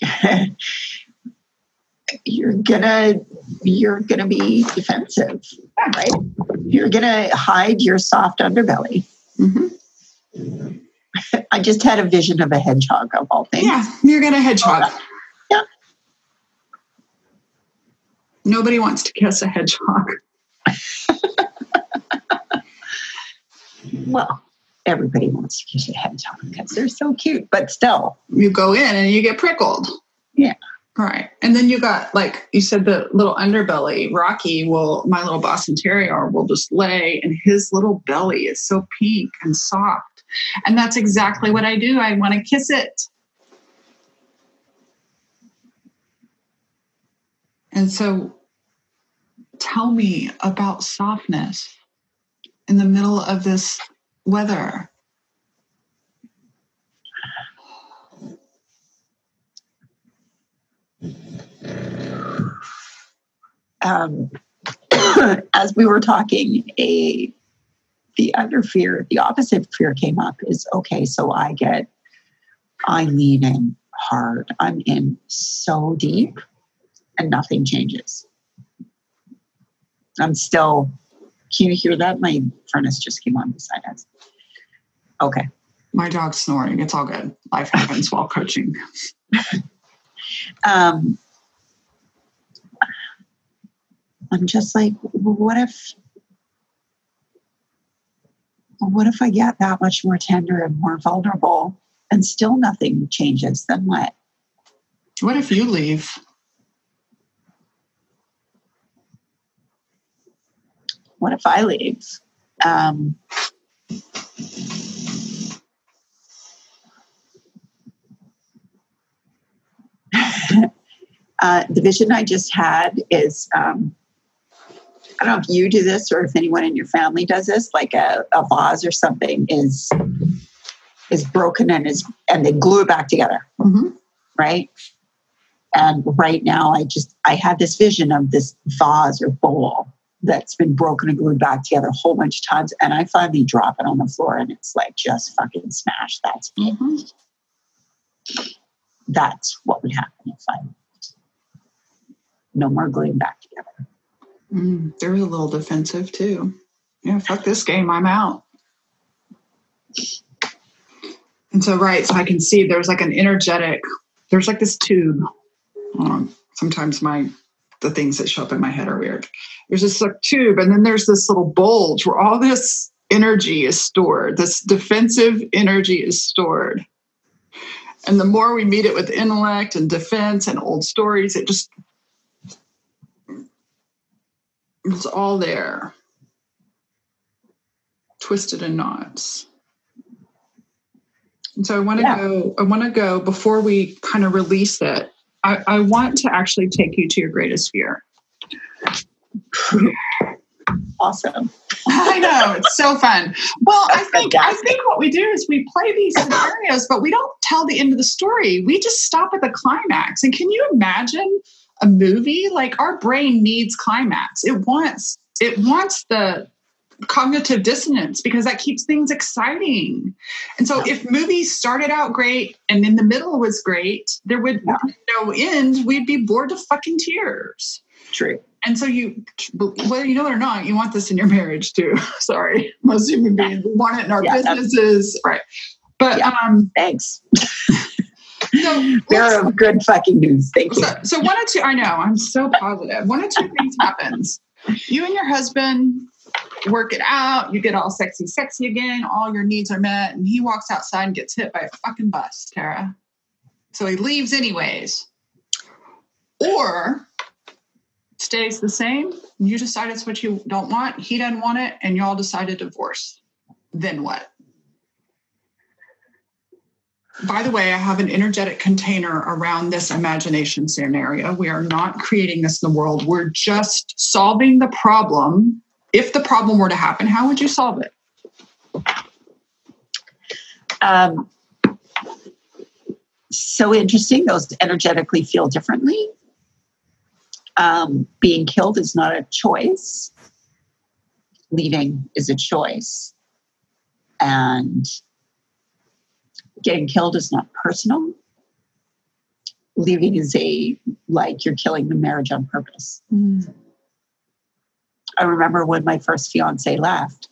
(laughs) you're gonna you're gonna be defensive, right? You're gonna hide your soft underbelly. Mhm. (laughs) I just had a vision of a hedgehog of all things. Yeah, you're to hedgehog. Yeah. Nobody wants to kiss a hedgehog. (laughs) Well, everybody wants to kiss a hedgehog because they're so cute, but still, You go in and you get prickled. Yeah. Right. And then you got, like you said, the little underbelly. Rocky will, my little Boston Terrier will just lay, and his little belly is so pink and soft. And that's exactly what I do. I want to kiss it. And so tell me about softness in the middle of this weather. um, (coughs) as we were talking, a the other fear, the opposite fear came up is okay, so I get I lean in hard. I'm in so deep and nothing changes. I'm still, can you hear that? My furnace just came on beside us. Okay. My dog's snoring. It's all good. Life happens while coaching. Um, I'm just like, what if, what if I get that much more tender and more vulnerable and still nothing changes? Then what? What if you leave? What if I leave? Um, (laughs) uh, the vision I just had is um, I don't know if you do this or if anyone in your family does this, like a, a vase or something is is broken and is and they glue it back together, Mm-hmm. right? And right now, I just I had this vision of this vase or bowl that's been broken and glued back together a whole bunch of times, and I finally drop it on the floor, and it's like just fucking smashed. That's. Mm-hmm. That's what would happen if I. No more gluing back together. Mm, they're a little defensive too. Yeah, fuck this game. I'm out. And so, right, so I can see there's like an energetic, there's like this tube. Um, sometimes my the things that show up in my head are weird. There's this like, tube, and then there's this little bulge where all this energy is stored. This defensive energy is stored. And the more we meet it with intellect and defense and old stories, it just it's all there. Twisted in knots. And so I want to Yeah. go, I want to go before we kind of release it. I, I want to actually take you to your greatest fear. Awesome. I know it's so fun. Well, I think I think what we do is we play these scenarios, but we don't tell the end of the story. We just stop at the climax. And can you imagine a movie like our brain needs climax? It wants it wants the cognitive dissonance because that keeps things exciting. And so if movies started out great and in the middle was great, there would Yeah. be no end. We'd be bored to fucking tears. True. And so you, whether you know it or not, you want this in your marriage too. (laughs) Sorry, most human beings we want it in our Yeah, businesses, right? But Yeah. um, Thanks. (laughs) so (laughs) Bearer of good fucking news. Thank you. so, so one or two. I know I'm so positive. One or two things happens. You and your husband work it out. You get all sexy, sexy again. All your needs are met, and he walks outside and gets hit by a fucking bus, Tara. So he leaves anyways, or stays the same. You decide it's what you don't want. He doesn't want it, and y'all decide to divorce. Then what? By the way, I have an energetic container around this imagination scenario. We are not creating this in the world. We're just solving the problem. If the problem were to happen, how would you solve it? Um, so interesting. Those energetically feel differently. Um, being killed is not a choice. Leaving is a choice. And getting killed is not personal. Leaving is a like you're killing the marriage on purpose. I remember when my first fiance left,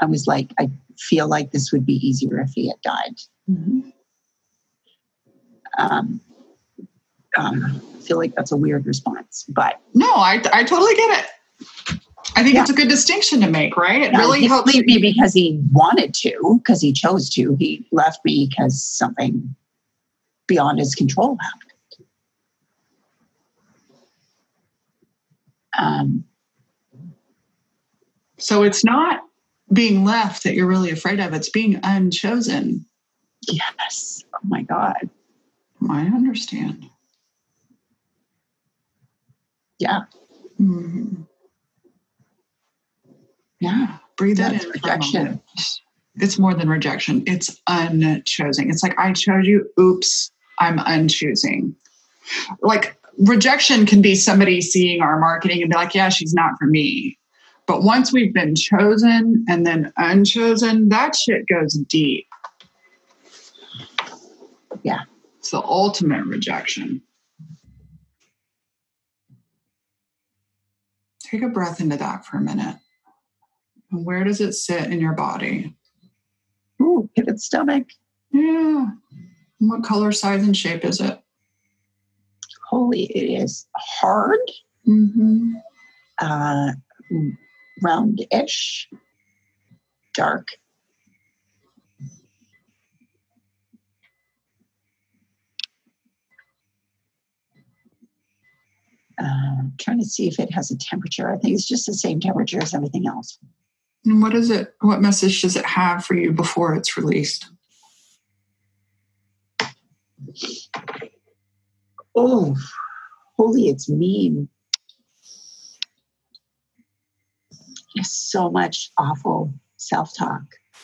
I was like, I feel like this would be easier if he had died. Um, um, I feel like that's a weird response, but No, I, I totally get it. I think Yeah. it's a good distinction to make, right? It uh, really he helps. didn't leave me because he wanted to, because he chose to. He left me because something beyond his control happened. Um, So it's not being left that you're really afraid of, it's being unchosen. yes. Oh my God. I understand. Yeah. Mhm. Yeah. Breathe that in. rejection. It's more than rejection. It's unchoosing. It's like I chose you. Oops, I'm unchoosing. Like rejection can be somebody seeing our marketing and be like, "Yeah, she's not for me." But once we've been chosen and then unchosen, that shit goes deep. Yeah. It's the ultimate rejection. Take a breath into that for a minute. And where does it sit in your body? Ooh, pivot stomach. Yeah. And what color, size, and shape is it? Holy, it is hard, Mm-hmm. uh, roundish, dark. Uh, trying to see if it has a temperature. I think it's just the same temperature as everything else. And what is it? What message does it have for you before it's released? Oh, holy, it's mean. There's so much awful self talk.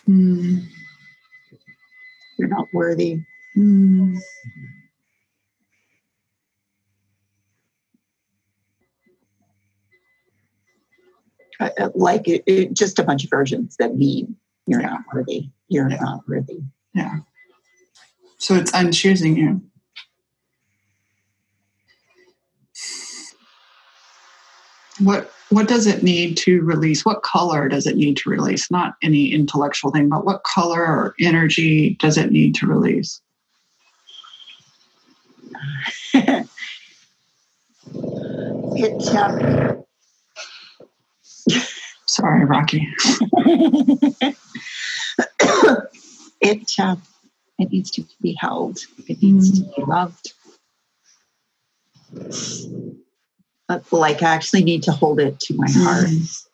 Mm. You're not worthy. Mm. Like it, it, just a bunch of versions that mean you're not worthy. You're Yeah. not worthy. Yeah. So it's unchoosing you. What what does it need to release? What color does it need to release? Not any intellectual thing, but what color or energy does it need to release? (laughs) it um, Sorry, Rocky. (laughs) it uh, it needs to be held. It needs to be loved. Like I actually need to hold it to my heart. Mm.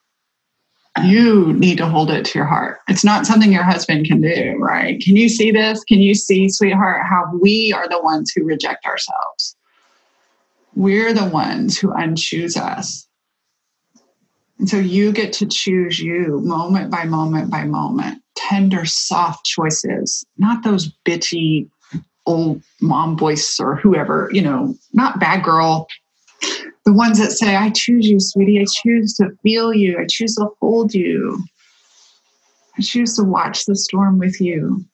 Um, you need to hold it to your heart. It's not something your husband can do, right? Can you see this? Can you see, sweetheart, how we are the ones who reject ourselves? We're the ones who unchoose us. And so you get to choose you moment by moment by moment, tender, soft choices, not those bitchy old mom voice or whoever, you know, not bad girl. The ones that say, I choose you, sweetie. I choose to feel you. I choose to hold you. I choose to watch the storm with you.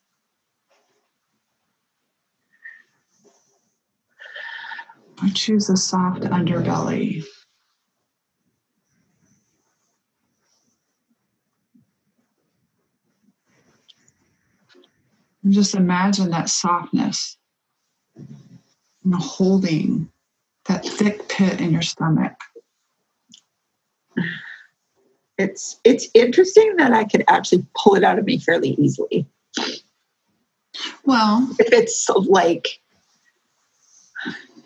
I choose a soft underbelly. And just imagine that softness and the holding that thick pit in your stomach. It's it's interesting that I could actually pull it out of me fairly easily. Well, If it's like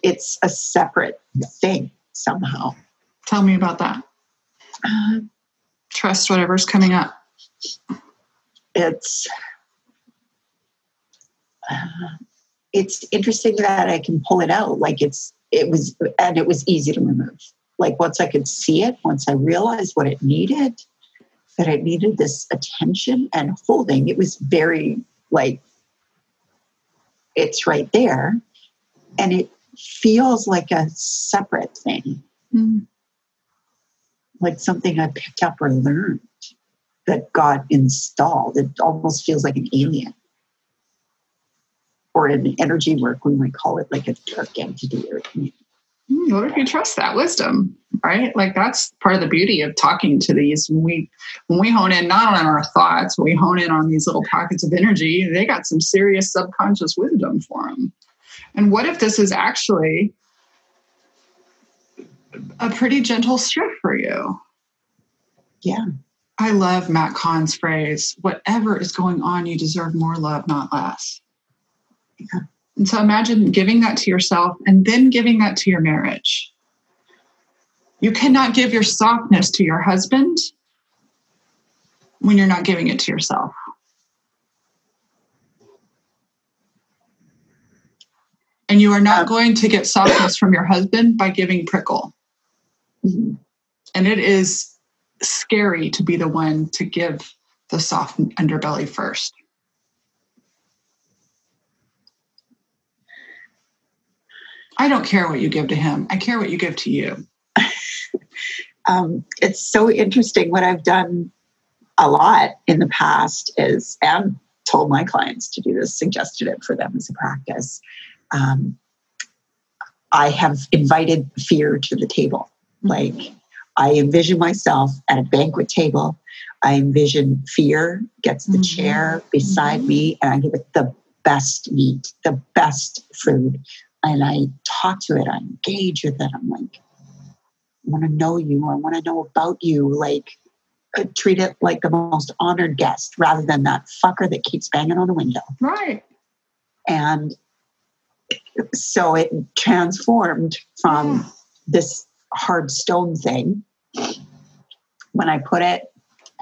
it's a separate thing somehow. tell me about that. Uh, Trust whatever's coming up. it's uh, it's interesting that I can pull it out. Like it's it was and it was easy to remove. Like once I could see it, once I realized what it needed, that it needed this attention and holding, it was very like it's right there. And it feels like a separate thing, Mm. like something I picked up or learned that got installed. It almost feels like an alien. Or in energy work, we might call it like a dark entity or Hmm, What if you trust that wisdom, right? Like that's part of the beauty of talking to these. When we when we hone in not on our thoughts, we hone in on these little pockets of energy. They got some serious subconscious wisdom for them. And what if this is actually a pretty gentle shift for you? yeah. I love Matt Kahn's phrase whatever is going on, you deserve more love, not less. Yeah. And so imagine giving that to yourself and then giving that to your marriage. You cannot give your softness to your husband when you're not giving it to yourself. And you are not Um, going to get softness from your husband by giving prickle. Mhm. And it is scary to be the one to give the soft underbelly first. I don't care what you give to him. I care what you give to you. (laughs) um, it's so interesting. What I've done a lot in the past is, and told my clients to do this, suggested it for them as a practice. Um, I have invited fear to the table. Like I envision myself at a banquet table. I envision fear gets the mm-hmm. chair beside mm-hmm. me and I give it the best meat, the best food. And I talk to it, I engage with it. I'm like, I want to know you. I want to know about you. Like, treat it like the most honored guest rather than that fucker that keeps banging on the window. Right. And so it transformed from yeah. this hard stone thing when I put it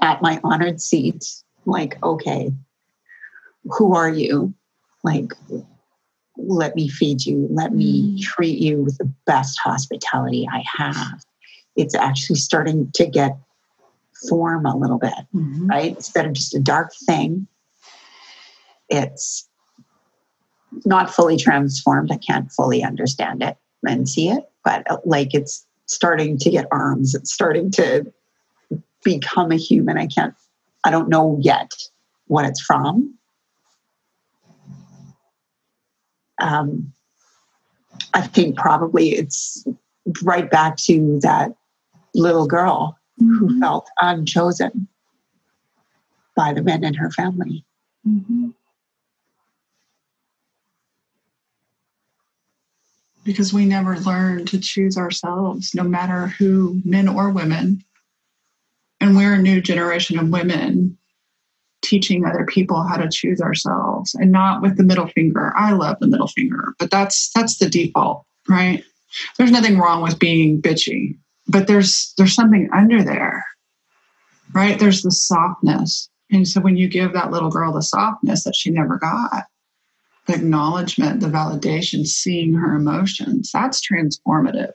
at my honored seat, like, okay, who are you? Like, let me feed you, let me mm. treat you with the best hospitality I have. It's actually starting to get form a little bit, mm-hmm. right? Instead of just a dark thing, it's not fully transformed. I can't fully understand it and see it, but uh, like it's starting to get arms. It's starting to become a human. I can't, I don't know yet what it's from. Um, I think probably it's right back to that little girl mm-hmm. who felt unchosen by the men in her family. Mm-hmm. because we never learn to choose ourselves, no matter who, men or women. And we're a new generation of women teaching other people how to choose ourselves and not with the middle finger. I love the middle finger, but that's that's the default, right? There's nothing wrong with being bitchy, but there's there's something under there. Right? There's the softness. And so when you give that little girl the softness that she never got, the acknowledgement, the validation, seeing her emotions. That's transformative.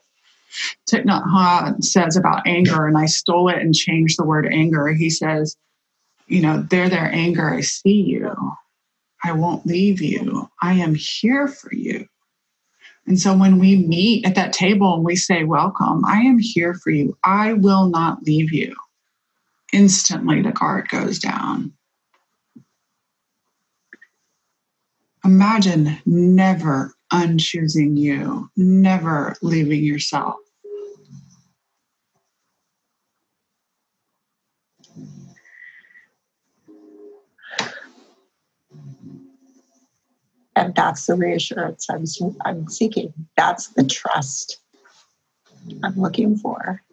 Thich Nhat Hanh says about anger, and I stole it and changed the word anger. He says, you know, there, their anger, I see you. I won't leave you. I am here for you. And so when we meet at that table and we say, Welcome, I am here for you. I will not leave you. Instantly, the guard goes down. Imagine never unchoosing you, never leaving yourself. And that's the reassurance I'm, I'm seeking. That's the trust I'm looking for.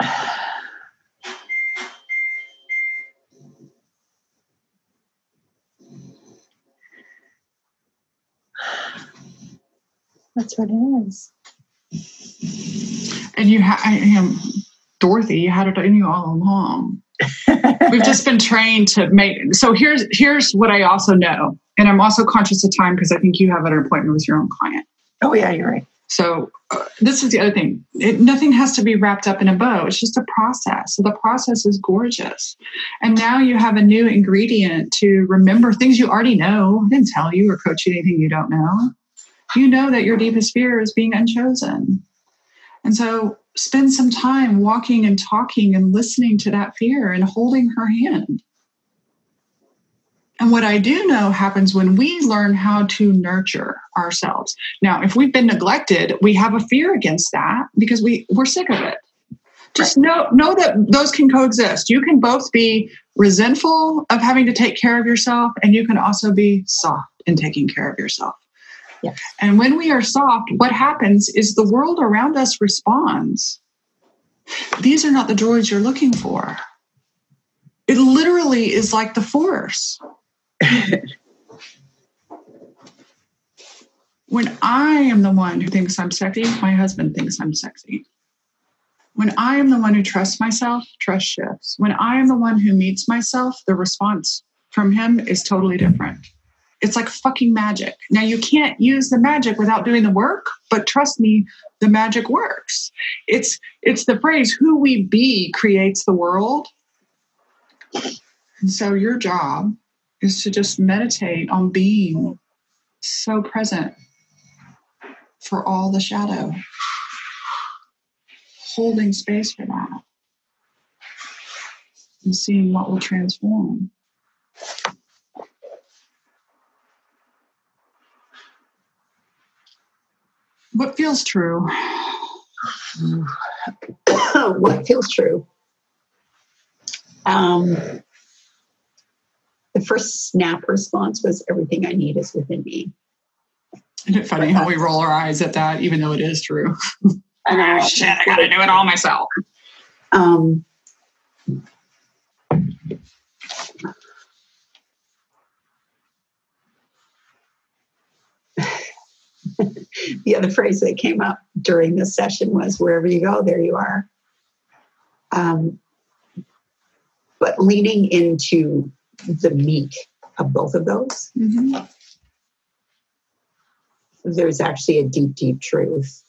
(sighs) That's what it is. And you have, I am Dorothy, you had it in you all along. We've just been trained to make. So here's here's what I also know, and I'm also conscious of time because I think you have an appointment with your own client. Oh yeah, you're right. So uh, this is the other thing. It, nothing has to be wrapped up in a bow. It's just a process. So the process is gorgeous, and now you have a new ingredient to remember things you already know. I didn't tell you or coach you anything you don't know you know that your deepest fear is being unchosen. And so spend some time walking and talking and listening to that fear and holding her hand. And what I do know happens when we learn how to nurture ourselves. Now, if we've been neglected, we have a fear against that because we, we're sick of it. Just know, know that those can coexist. You can both be resentful of having to take care of yourself, and you can also be soft in taking care of yourself. Yes. And when we are soft, what happens is the world around us responds. These are not the droids you're looking for. It literally is like the force. (laughs) when I am the one who thinks I'm sexy, my husband thinks I'm sexy. When I am the one who trusts myself, trust shifts. When I am the one who meets myself, the response from him is totally different. It's like fucking magic. Now you can't use the magic without doing the work, but trust me, the magic works. It's it's the phrase who we be creates the world. And so your job is to just meditate on being so present for all the shadow, holding space for that. and seeing what will transform. What feels true? (sighs) what feels true? Um, the first snap response was everything I need is within me. Isn't it funny how we roll our eyes at that, even though it is true? And I, (laughs) Shit, I gotta do it all myself. um, (laughs) the other phrase that came up during this session was wherever you go, there you are. Um, but leaning into the meat of both of those, Mhm. there's actually a deep, deep truth.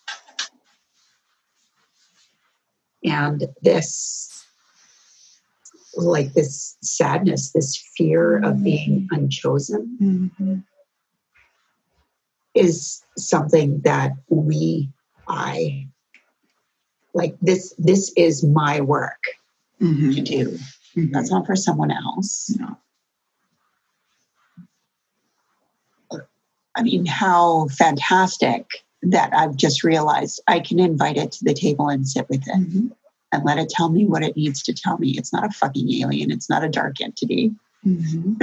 And this, like this sadness, this fear of being unchosen, Mhm. Is something that we, I, like this. This is my work to Mhm. do. Mhm. That's not for someone else. No. I mean, how fantastic that I've just realized I can invite it to the table and sit with it Mhm. and let it tell me what it needs to tell me. It's not a fucking alien. It's not a dark entity. Mhm.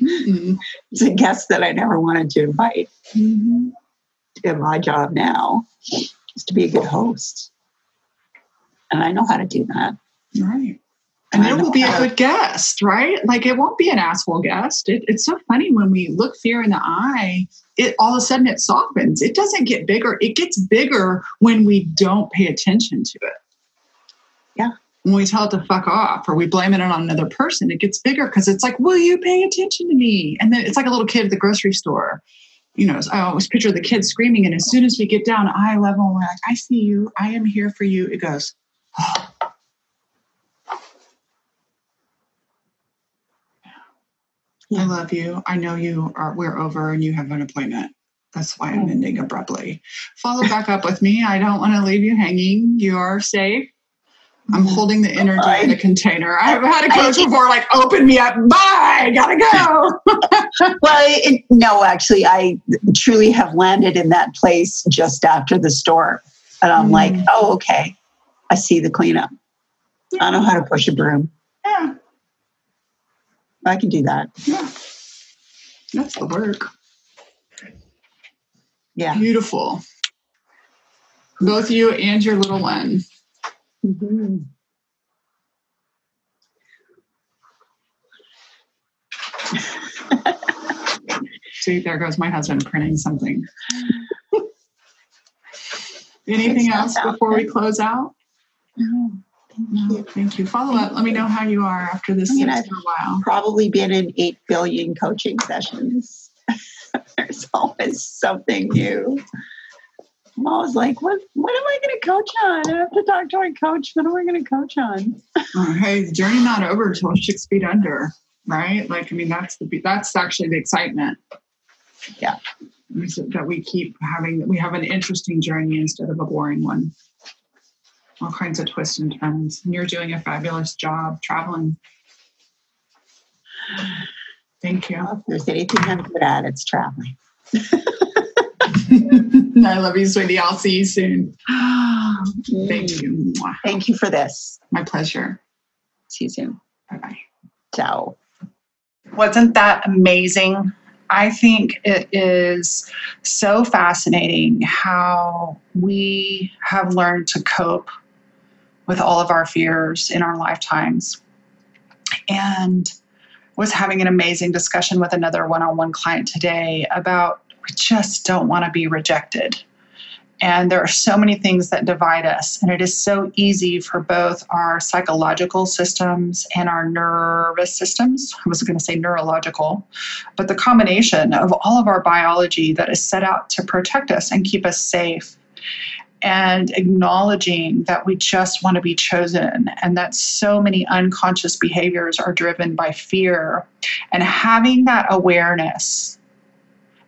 Mhm. (laughs) It's a guest that I never wanted to invite. Mhm. And my job now is to be a good host. And I know how to do that. Right. And it will be a good guest, right? Like it won't be an asshole guest. It, it's so funny when we look fear in the eye, it all of a sudden it softens. It doesn't get bigger. It gets bigger when we don't pay attention to it. When we tell it to fuck off or we blame it on another person, it gets bigger because it's like, will you pay attention to me? And then it's like a little kid at the grocery store. You know, I always picture the kid screaming, and as soon as we get down eye level, we're like, I see you. I am here for you. It goes, oh. I love you. I know you are we're over and you have an appointment. That's why I'm oh. ending abruptly. Follow back up with me. I don't want to leave you hanging. You are safe. I'm holding the energy in a container. I've had a coach before like open me up. Bye. Gotta go. (laughs) Well, it, no, actually, I truly have landed in that place just after the storm. And I'm like, Mm. oh, okay. I see the cleanup. I know how to push a broom. Yeah. I can do that. Yeah. That's the work. Yeah. Beautiful. Both you and your little one. Mhm. See, there goes my husband printing something. (laughs) Anything else before we close out? No, No, thank you. Follow up. Let me know how you are after this I mean, I've- for a while. Probably been in 8 billion coaching sessions. (laughs) There's always something new. I'm always like, what, what am I going to coach on? I have to talk to my coach. What am I going to coach on? Oh, hey, the journey not over till six feet under, right? Like, I mean, that's the that's actually the excitement. Yeah. That we keep having, we have an interesting journey instead of a boring one. All kinds of twists and turns. And you're doing a fabulous job traveling. Thank you. If there's anything I'm good at, it's traveling. (laughs) (laughs) I love you, sweetie. I'll see you soon. (gasps) Thank you. Thank you for this. My pleasure. See you soon. Bye bye. Ciao. Wasn't that amazing? I think it is so fascinating how we have learned to cope with all of our fears in our lifetimes. And was having an amazing discussion with another one-on-one client today about we just don't want to be rejected. And there are so many things that divide us. And it is so easy for both our psychological systems and our nervous systems. I was going to say neurological, but the combination of all of our biology that is set out to protect us and keep us safe. And acknowledging that we just want to be chosen, and that so many unconscious behaviors are driven by fear, and having that awareness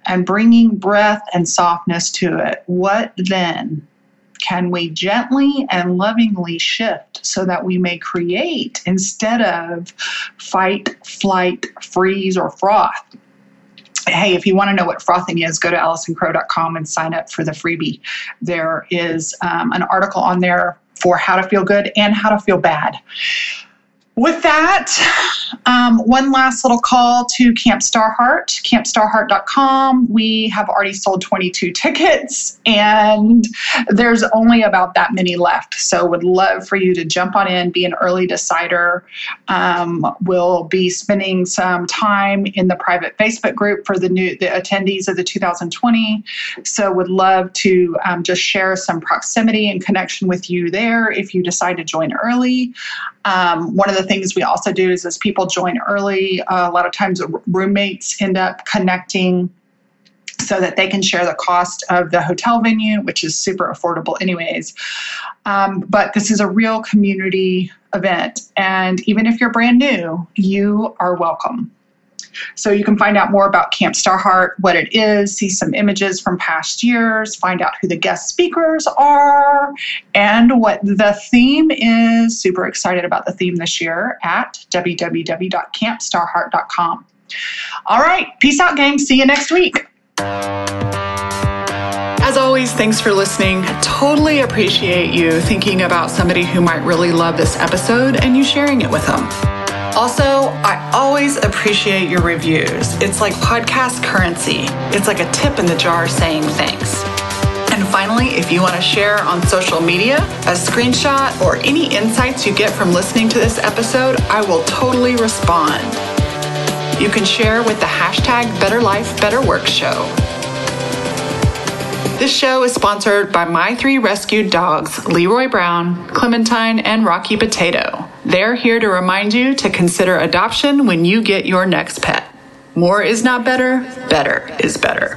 and bringing breath and softness to it, what then can we gently and lovingly shift so that we may create instead of fight, flight, freeze, or froth? hey, if you want to know what frothing is, go to AllisonCrow.com and sign up for the freebie. There is um, an article on there for how to feel good and how to feel bad with that, um, one last little call to Camp Star Heart, campstarheart.com. We have already sold 22 tickets and there's only about that many left. So, would love for you to jump on in, be an early decider. Um, we'll be spending some time in the private Facebook group for the new the attendees of the 2020. So, would love to um, just share some proximity and connection with you there if you decide to join early. Um, one of the things we also do is as people join early, uh, a lot of times roommates end up connecting so that they can share the cost of the hotel venue, which is super affordable, anyways. Um, but this is a real community event. And even if you're brand new, you are welcome. So you can find out more about Camp Star Heart, what it is, see some images from past years, find out who the guest speakers are, and what the theme is. Super excited about the theme this year at www.campstarheart.com. All right, peace out, gang. See you next week. As always, thanks for listening. Totally appreciate you thinking about somebody who might really love this episode and you sharing it with them. Also, I always appreciate your reviews. It's like podcast currency, it's like a tip in the jar saying thanks. And finally, if you want to share on social media a screenshot or any insights you get from listening to this episode, I will totally respond. You can share with the hashtag Better This show is sponsored by my three rescued dogs, Leroy Brown, Clementine, and Rocky Potato. They're here to remind you to consider adoption when you get your next pet. More is not better, better is better.